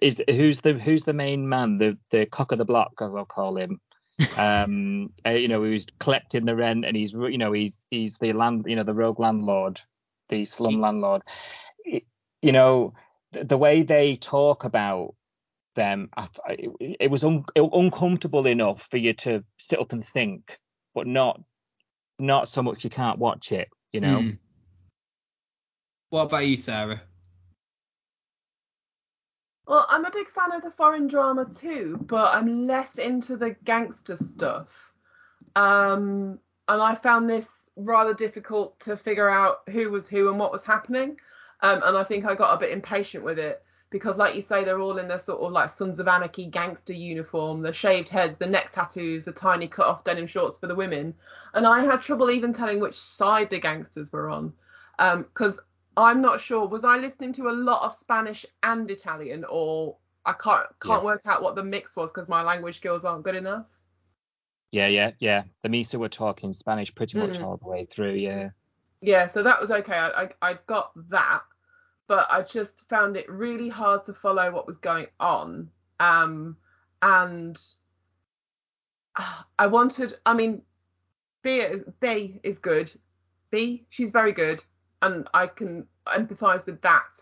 Is who's the who's the main man, the the cock of the block, as I'll call him. um, uh, you know, who's collecting the rent, and he's you know he's he's the land, you know, the rogue landlord, the slum landlord. you know, the, the way they talk about them, it, it was un, uncomfortable enough for you to sit up and think, but not not so much you can't watch it. You know. Mm. What about you, Sarah? Well, I'm a big fan of the foreign drama too, but I'm less into the gangster stuff. Um, and I found this rather difficult to figure out who was who and what was happening. Um, and I think I got a bit impatient with it because, like you say, they're all in their sort of like Sons of Anarchy gangster uniform, the shaved heads, the neck tattoos, the tiny cut off denim shorts for the women. And I had trouble even telling which side the gangsters were on because um, I'm not sure. Was I listening to a lot of Spanish and Italian, or I can't can't yeah. work out what the mix was because my language skills aren't good enough. Yeah, yeah, yeah. The Misa were talking Spanish pretty much mm. all the way through. Yeah. Yeah, so that was okay. I, I I got that, but I just found it really hard to follow what was going on. Um, and I wanted. I mean, B is B is good. B, she's very good and I can empathise with that.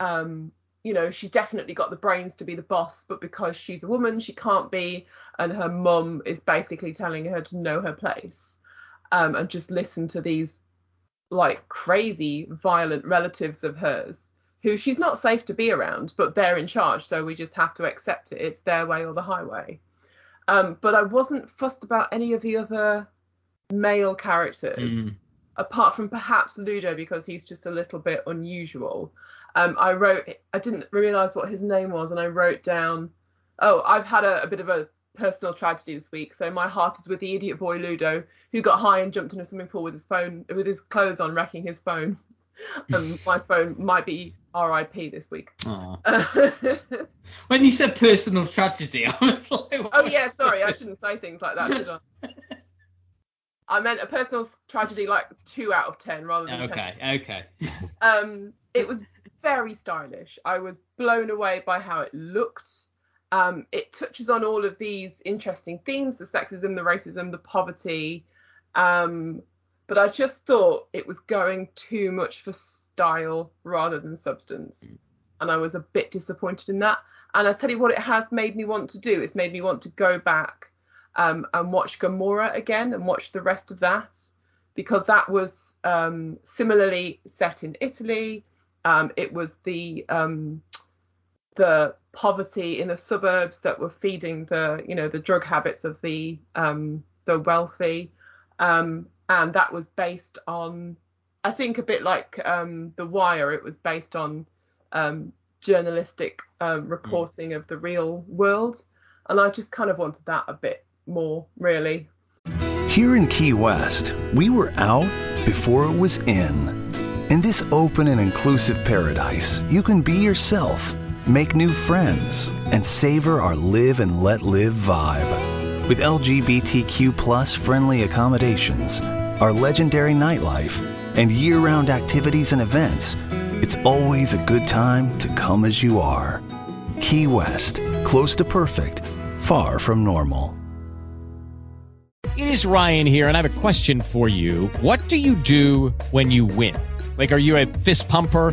Um, you know, she's definitely got the brains to be the boss, but because she's a woman, she can't be, and her mum is basically telling her to know her place um, and just listen to these like crazy, violent relatives of hers who she's not safe to be around, but they're in charge, so we just have to accept it. It's their way or the highway. Um, but I wasn't fussed about any of the other male characters. Mm apart from perhaps Ludo because he's just a little bit unusual. Um, I wrote, I didn't realize what his name was, and I wrote down, oh, I've had a, a, bit of a personal tragedy this week, so my heart is with the idiot boy Ludo who got high and jumped in a swimming pool with his phone, with his clothes on, wrecking his phone. um, my phone might be RIP this week. when you said personal tragedy, I was like, oh yeah, sorry, I shouldn't say things like that, should I? I meant a personal tragedy like two out of ten rather than okay, 10. okay. um, it was very stylish. I was blown away by how it looked. Um, it touches on all of these interesting themes: the sexism, the racism, the poverty. Um, but I just thought it was going too much for style rather than substance, and I was a bit disappointed in that. And I tell you what, it has made me want to do. It's made me want to go back um, and watch Gomorrah again and watch the rest of that because that was um, similarly set in Italy. Um, it was the um, the poverty in the suburbs that were feeding the you know the drug habits of the um, the wealthy, um, and that was based on I think a bit like The Wire. It was based on journalistic reporting mm. of the real world, and I just kind of wanted that a bit more, really. Here in Key West, we were out before it was in. In this open and inclusive paradise, you can be yourself, make new friends, and savor our live and let live vibe. With LGBTQ plus friendly accommodations, our legendary nightlife, and year round activities and events, it's always a good time to come as you are. Key West, close to perfect, far from normal. It is Ryan here, and I have a question for you. What do you do when you win? Like, are you a fist pumper?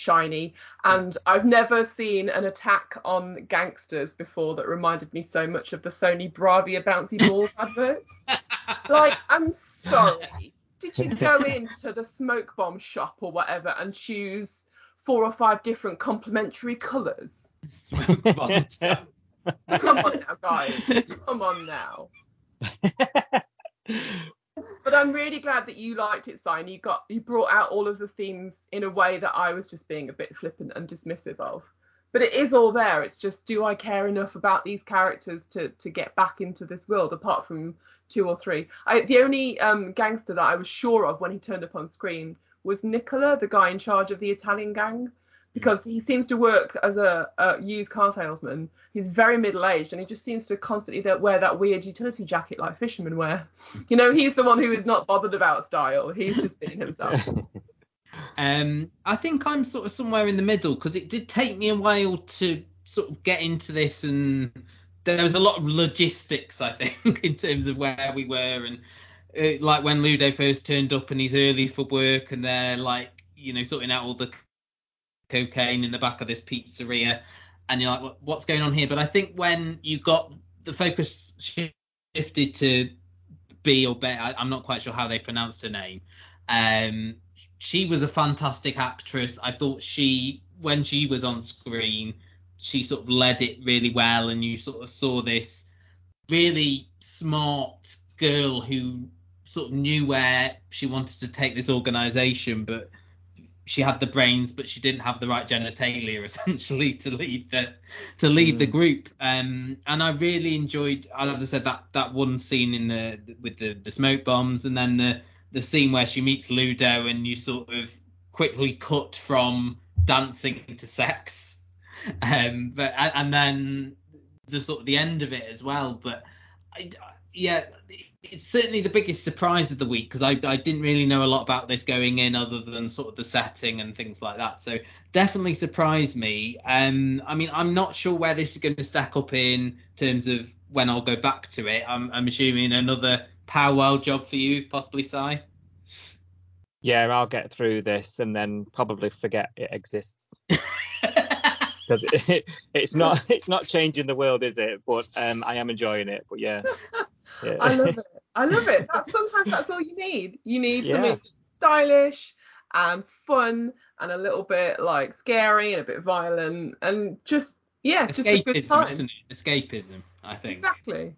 shiny. And I've never seen an attack on gangsters before that reminded me so much of the Sony Bravia bouncy balls adverts. like, I'm sorry. Did you go into the smoke bomb shop or whatever and choose four or five different complementary colours? Smoke bomb shop. Come on now, guys. Come on now but I'm really glad that you liked it, Si. You got you brought out all of the themes in a way that I was just being a bit flippant and dismissive of. But it is all there. It's just do I care enough about these characters to to get back into this world apart from two or three. I, the only um, gangster that I was sure of when he turned up on screen was Nicola, the guy in charge of the Italian gang, because he seems to work as a, a used car salesman. He's very middle aged and he just seems to constantly wear that weird utility jacket like fishermen wear. You know, he's the one who is not bothered about style. He's just being himself. Um, I think I'm sort of somewhere in the middle because it did take me a while to sort of get into this, and there was a lot of logistics, I think, in terms of where we were, and uh, like when Ludo first turned up and he's early for work, and they're like, you know, sorting out all the cocaine in the back of this pizzeria, and you're like, what's going on here? But I think when you got the focus shifted to B or B, I'm not quite sure how they pronounced her name. Um, she was a fantastic actress. I thought she, when she was on screen, she sort of led it really well, and you sort of saw this really smart girl who sort of knew where she wanted to take this organization, but she had the brains, but she didn't have the right genitalia essentially to lead the to lead the group. Um, and I really enjoyed, as I said, that that one scene in the with the the smoke bombs, and then the the scene where she meets Ludo, and you sort of quickly cut from dancing to sex. Um, but and and then the sort of the end of it as well. But I, yeah, it's certainly the biggest surprise of the week because I, I didn't really know a lot about this going in other than sort of the setting and things like that. So definitely surprised me. Um, I mean, I'm not sure where this is going to stack up in terms of when I'll go back to it. I'm, I'm assuming another powwow job for you, possibly, Si. Yeah, I'll get through this and then probably forget it exists. Because it, it's not it's not changing the world, is it? But um, I am enjoying it. But yeah, yeah. I love it. I love it. That's sometimes that's all you need. You need Yeah. something stylish and fun and a little bit like scary and a bit violent and just yeah, just a good Escapism, time. isn't it? Escapism, I think. Exactly.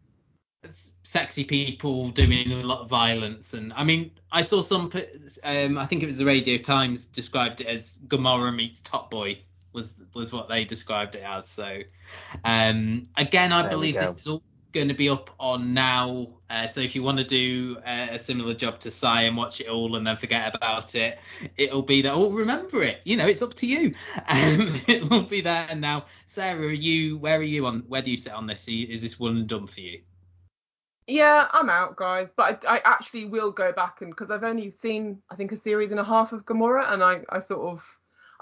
It's sexy people doing a lot of violence and i mean i saw some um i think it was the radio times described it as gomorrah meets top boy was was what they described it as so um again i There believe this is all going to be up on now. Uh, so if you want to do uh, a similar job to Si and watch it all and then forget about it it'll be there. Oh remember it. You know it's up to you. Um, it will be there. And now sarah are you where are you on where do you sit on this? Is this one done for you? Yeah, I'm out, guys. But I, I actually will go back and because I've only seen I think a series and a half of Gomorrah, and I, I sort of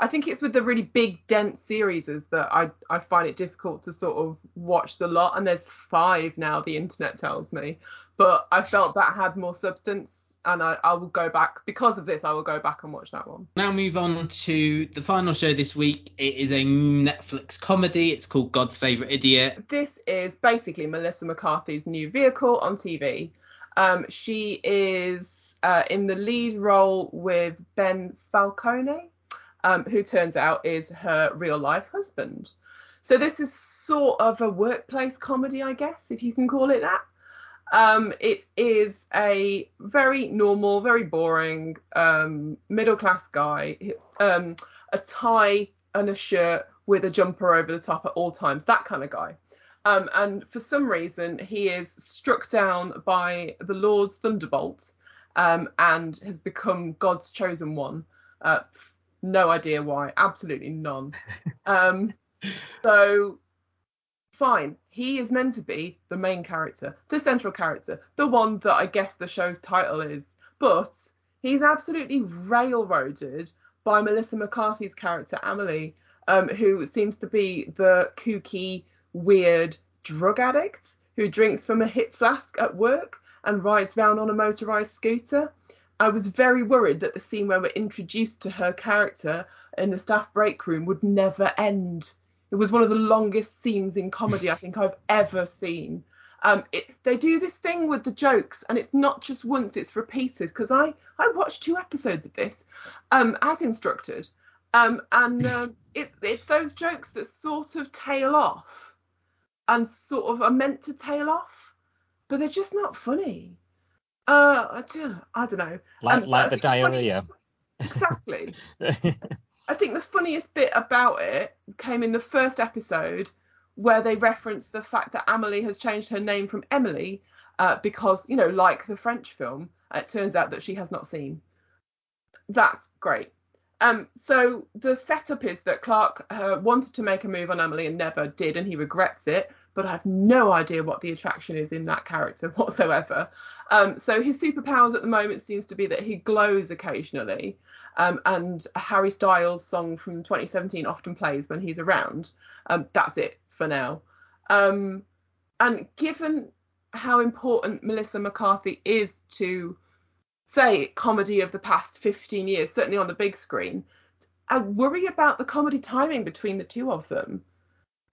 I think it's with the really big dense series that I I find it difficult to sort of watch the lot. And there's five now, the internet tells me. But I felt that had more substance, and I, I will go back because of this. I will go back and watch that one. Now move on to the final show this week. It is a Netflix comedy. It's called God's Favorite Idiot. this is basically Melissa McCarthy's new vehicle on TV. Um, she is uh, in the lead role with Ben Falcone, um, who turns out is her real life husband. So this is sort of a workplace comedy, I guess, if you can call it that. Um, it is a very normal, very boring um, middle class guy, um, a tie and a shirt with a jumper over the top at all times, that kind of guy. Um, and for some reason, he is struck down by the Lord's thunderbolt um, and has become God's chosen one. Uh, no idea why, absolutely none. Um, so fine. He is meant to be the main character, the central character, the one that I guess the show's title is. But he's absolutely railroaded by Melissa McCarthy's character, Amelie, um, who seems to be the kooky, weird drug addict who drinks from a hip flask at work and rides round on a motorized scooter. I was very worried that the scene where we're introduced to her character in the staff break room would never end. It was one of the longest scenes in comedy I think I've ever seen. Um, it, they do this thing with the jokes, and it's not just once; it's repeated. Because I I watched two episodes of this, um, as instructed, um, and um, it's it's those jokes that sort of tail off, and sort of are meant to tail off, but they're just not funny. Uh, I don't, know. like Um, like the think funny- diarrhea. Exactly. I think the funniest bit about it came in the first episode where they referenced the fact that Amelie has changed her name from Emily uh, because, you know, like the French film, it turns out that she has not seen. That's great. Um, so the setup is that Clark uh, wanted to make a move on Emily and never did, and he regrets it. But I have no idea what the attraction is in that character whatsoever. Um, so his superpowers at the moment seems to be that he glows occasionally, um, and Harry Styles song from 2017 often plays when he's around. Um, that's it for now. Um, and given how important Melissa McCarthy is to, say, comedy of the past 15 years, certainly on the big screen, I worry about the comedy timing between the two of them.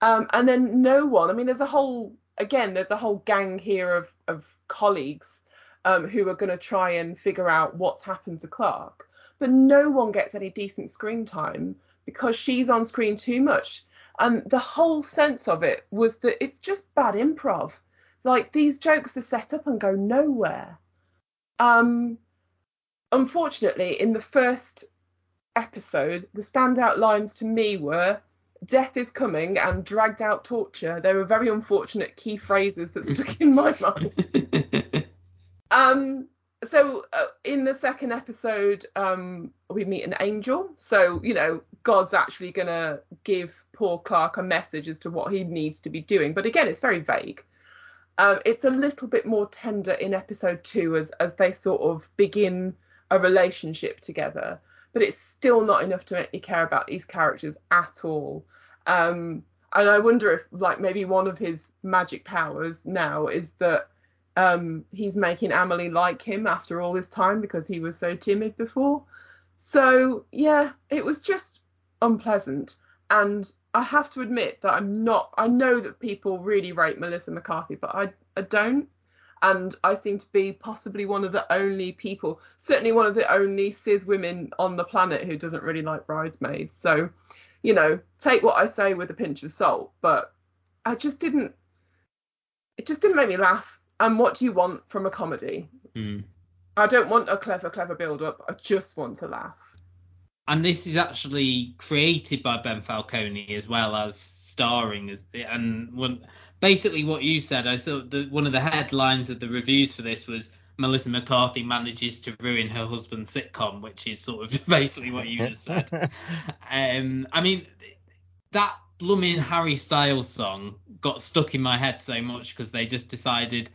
Um, and then no one, I mean, there's a whole, again, there's a whole gang here of, of colleagues um, who are going to try and figure out what's happened to Clark. But no one gets any decent screen time because she's on screen too much. And the whole sense of it was that it's just bad improv. Like these jokes are set up and go nowhere. Um, unfortunately, in the first episode, the standout lines to me were death is coming and dragged out torture. They were very unfortunate key phrases that stuck in my mind. um, so uh, in the second episode, um, we meet an angel. So you know, God's actually gonna give poor Clark a message as to what he needs to be doing. But again, it's very vague. Um, it's a little bit more tender in episode two as as they sort of begin a relationship together. But it's still not enough to make me care about these characters at all. Um, and I wonder if like maybe one of his magic powers now is that um, he's making Emily like him after all this time because he was so timid before. So yeah, it was just unpleasant. And I have to admit that I'm not. I know that people really rate Melissa McCarthy, but I, I don't. And I seem to be possibly one of the only people, certainly one of the only cis women on the planet who doesn't really like bridesmaids. So, you know, take what I say with a pinch of salt. But I just didn't. It just didn't make me laugh and what do you want from a comedy? Mm. I don't want a clever, clever build up. I just want to laugh. And this is actually created by Ben Falcone as well as starring as and when, basically what you said. I saw the, one of the headlines of the reviews for this was Melissa McCarthy manages to ruin her husband's sitcom, which is sort of basically what you just said. um, I mean, that blooming Harry Styles song got stuck in my head so much because they just decided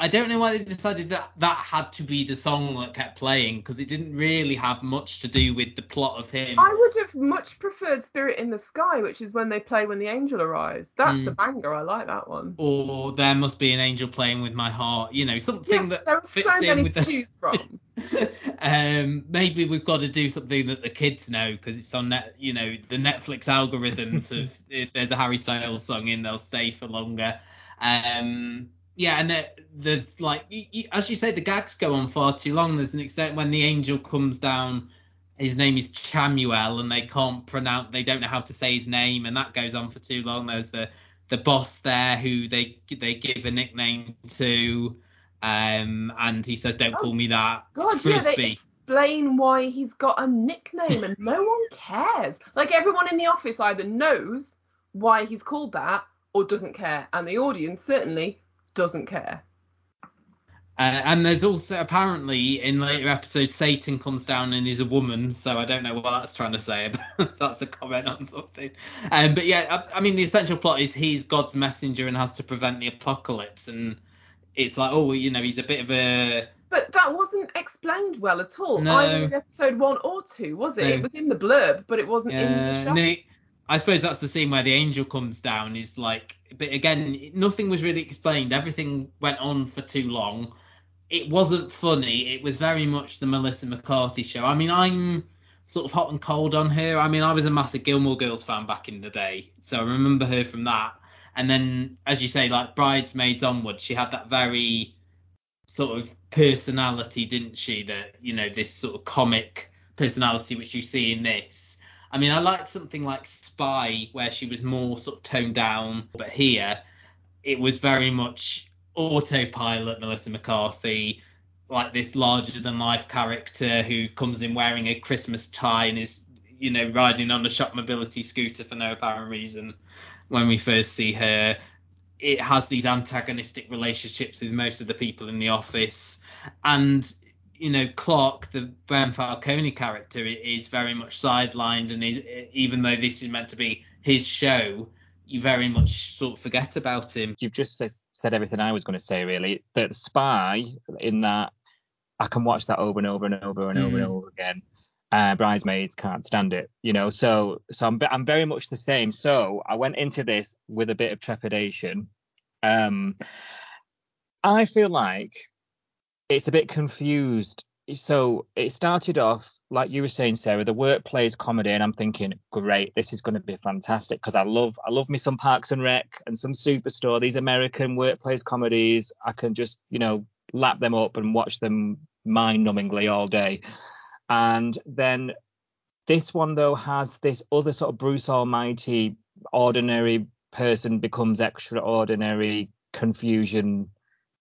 I don't know why they decided that that had to be the song that kept playing because it didn't really have much to do with the plot of him. I would have much preferred Spirit in the Sky, which is when they play when the angel arrives. That's mm. a banger. I like that one. Or there must be an angel playing with my heart. You know, something yeah, that fits so in with the. Choose from. um, maybe we've got to do something that the kids know because it's on net. You know, the Netflix algorithms of if there's a Harry Styles song in, they'll stay for longer. Um, yeah, and there's like as you say, the gags go on far too long. There's an extent when the angel comes down, his name is Chamuel, and they can't pronounce, they don't know how to say his name, and that goes on for too long. There's the the boss there who they they give a nickname to, um, and he says, "Don't oh, call me that." God, yeah, they explain why he's got a nickname, and no one cares. Like everyone in the office either knows why he's called that or doesn't care, and the audience certainly doesn't care. Uh, and there's also apparently in later episodes Satan comes down and is a woman, so I don't know what that's trying to say. that's a comment on something. Um, but yeah, I, I, mean the essential plot is he's God's messenger and has to prevent the apocalypse, and it's like oh you know he's a bit of a. But that wasn't explained well at all. No. Either in episode one or two, was it? No. It was in the blurb, but it wasn't in the show. I suppose that's the scene where the angel comes down. Is like, but again, nothing was really explained. Everything went on for too long. It wasn't funny. It was very much the Melissa McCarthy show. I mean, I'm sort of hot and cold on her. I mean, I was a massive Gilmore Girls fan back in the day, so I remember her from that. And then, as you say, like Bridesmaids onwards, she had that very sort of personality, didn't she? That you know, this sort of comic personality which you see in this I mean, I liked something like Spy, where she was more sort of toned down, but here it was very much autopilot Melissa McCarthy, like this larger than life character who comes in wearing a Christmas tie and is, you know, riding on a shop mobility scooter for no apparent reason when we first see her. It has these antagonistic relationships with most of the people in the office. And you know, Clark, the Ben Falcone character, is very much sidelined, and he, even though this is meant to be his show, you very much sort of forget about him. You've just said everything I was going to say, really. That Spy, in that I can watch that over and over and over and mm. over and mm. over again. Uh, bridesmaids can't stand it, you know. So, so I'm I'm very much the same. So I went into this with a bit of trepidation. Um, I feel like it's a bit confused. So it started off like you were saying, Sarah, the workplace comedy, and I'm thinking, great, this is going to be fantastic because I love I love me some Parks and Rec and some Superstore. These American workplace comedies, I can just you know lap them up and watch them mind-numbingly all day. And then this one though has this other sort of Bruce Almighty, ordinary person becomes extraordinary confusion,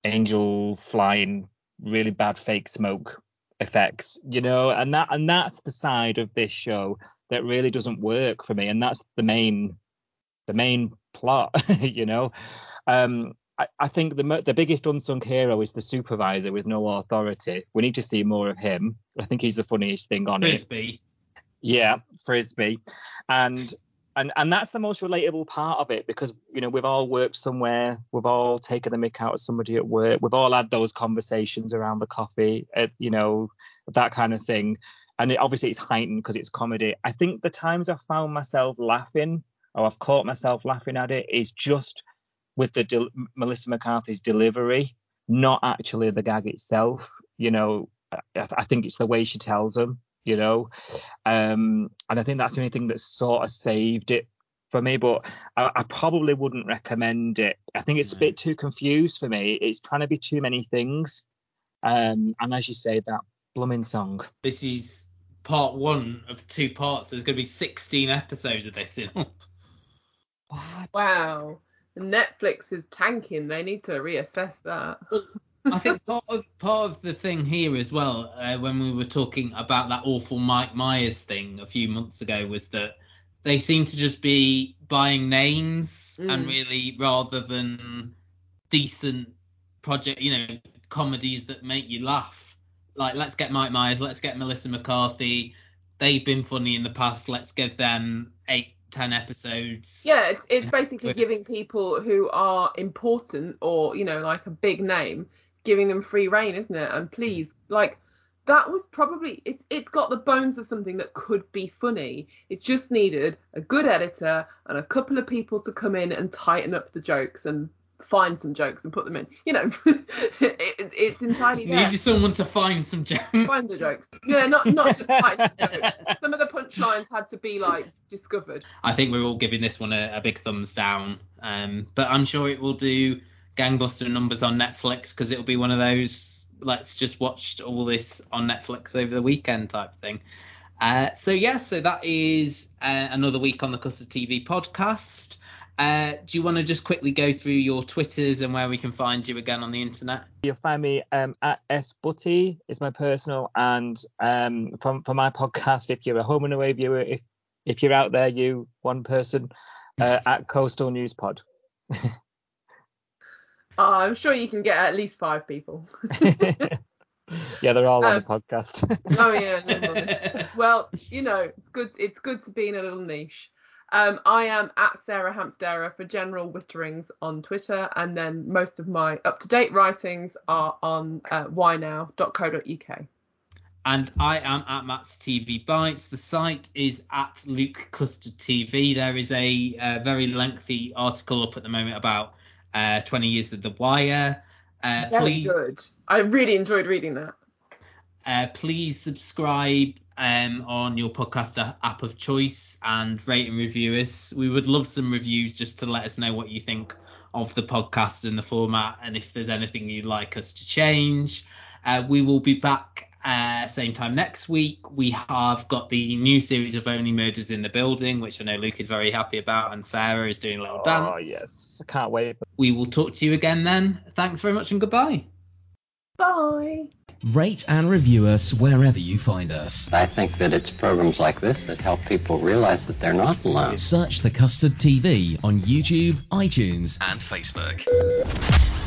angel flying really bad fake smoke effects, you know, and that and that's the side of this show that really doesn't work for me, and that's the main the main plot, you know. Um, I, I think the the biggest unsung hero is the supervisor with no authority. We need to see more of him. I think he's the funniest thing on Frisbee. it. Frisbee. Yeah, Frisbee, and and and that's the most relatable part of it because you know we've all worked somewhere we've all taken the mick out of somebody at work we've all had those conversations around the coffee at, you know that kind of thing. And it, obviously it's heightened because it's comedy. I think the times i've found myself laughing or i've caught myself laughing at it is just with the de- melissa mccarthy's delivery not actually the gag itself you know. I, I think it's the way she tells them you know. Um, and I think that's the only thing that sort of saved it for me. But I, I probably wouldn't recommend it. I think it's a bit too confused for me. It's trying to be too many things. Um, and as you say, that blooming song. This is part one of two parts. There's going to be 16 episodes of this in. wow. Netflix is tanking. They need to reassess that. I think part of part of the thing here as well, uh, when we were talking about that awful Mike Myers thing a few months ago, was that they seem to just be buying names mm. and really rather than decent project, you know, comedies that make you laugh. Like let's get Mike Myers, let's get Melissa McCarthy. They've been funny in the past. Let's give them eight, ten episodes. Yeah, it's, it's basically giving people who are important or you know like a big name giving them free reign, isn't it? And please, like that was probably it's it's got the bones of something that could be funny. It just needed a good editor and a couple of people to come in and tighten up the jokes and find some jokes and put them in. You know, it, it's entirely there. Needed someone to find some jokes. Find the jokes. Yeah, not not just find the jokes. Some of the punchlines had to be like discovered. I think we're all giving this one a, a big thumbs down. Um, but I'm sure it will do gangbuster numbers on Netflix because it'll be one of those let's just watch all this on Netflix over the weekend type thing. Uh, so yes, yeah, so that is uh, another week on the Custard TV podcast. Uh, do you want to just quickly go through your Twitters and where we can find you again on the internet? You'll find me um, at sbutty is my personal, and um, for, for my podcast, if you're a home and away viewer, if if you're out there, you one person uh, at Coastal News Pod. Oh, I'm sure you can get at least five people. yeah, they're all um, on the um, podcast. oh yeah, well, you know, it's good. It's good to be in a little niche. Um, I am at Sarah Hamstera for general witterings on Twitter, and then most of my up-to-date writings are on uh, whynow.co.uk. And I am at Matt's TV Bites. The site is at Luke Custard TV. There is a, a very lengthy article up at the moment about uh, 20 Years of the Wire. Uh, Very please, good. I really enjoyed reading that. Uh, please subscribe um, on your podcast app of choice and rate and review us. We would love some reviews just to let us know what you think of the podcast and the format and if there's anything you'd like us to change. Uh, we will be back uh, same time next week, we have got the new series of Only Murders in the Building, which I know Luke is very happy about, and Sarah is doing a little oh, dance. Oh, yes. I can't wait. We will talk to you again then. Thanks very much and goodbye. Bye. Rate and review us wherever you find us. I think that it's programs like this that help people realize that they're not alone. Search the Custard TV on YouTube, iTunes, and Facebook.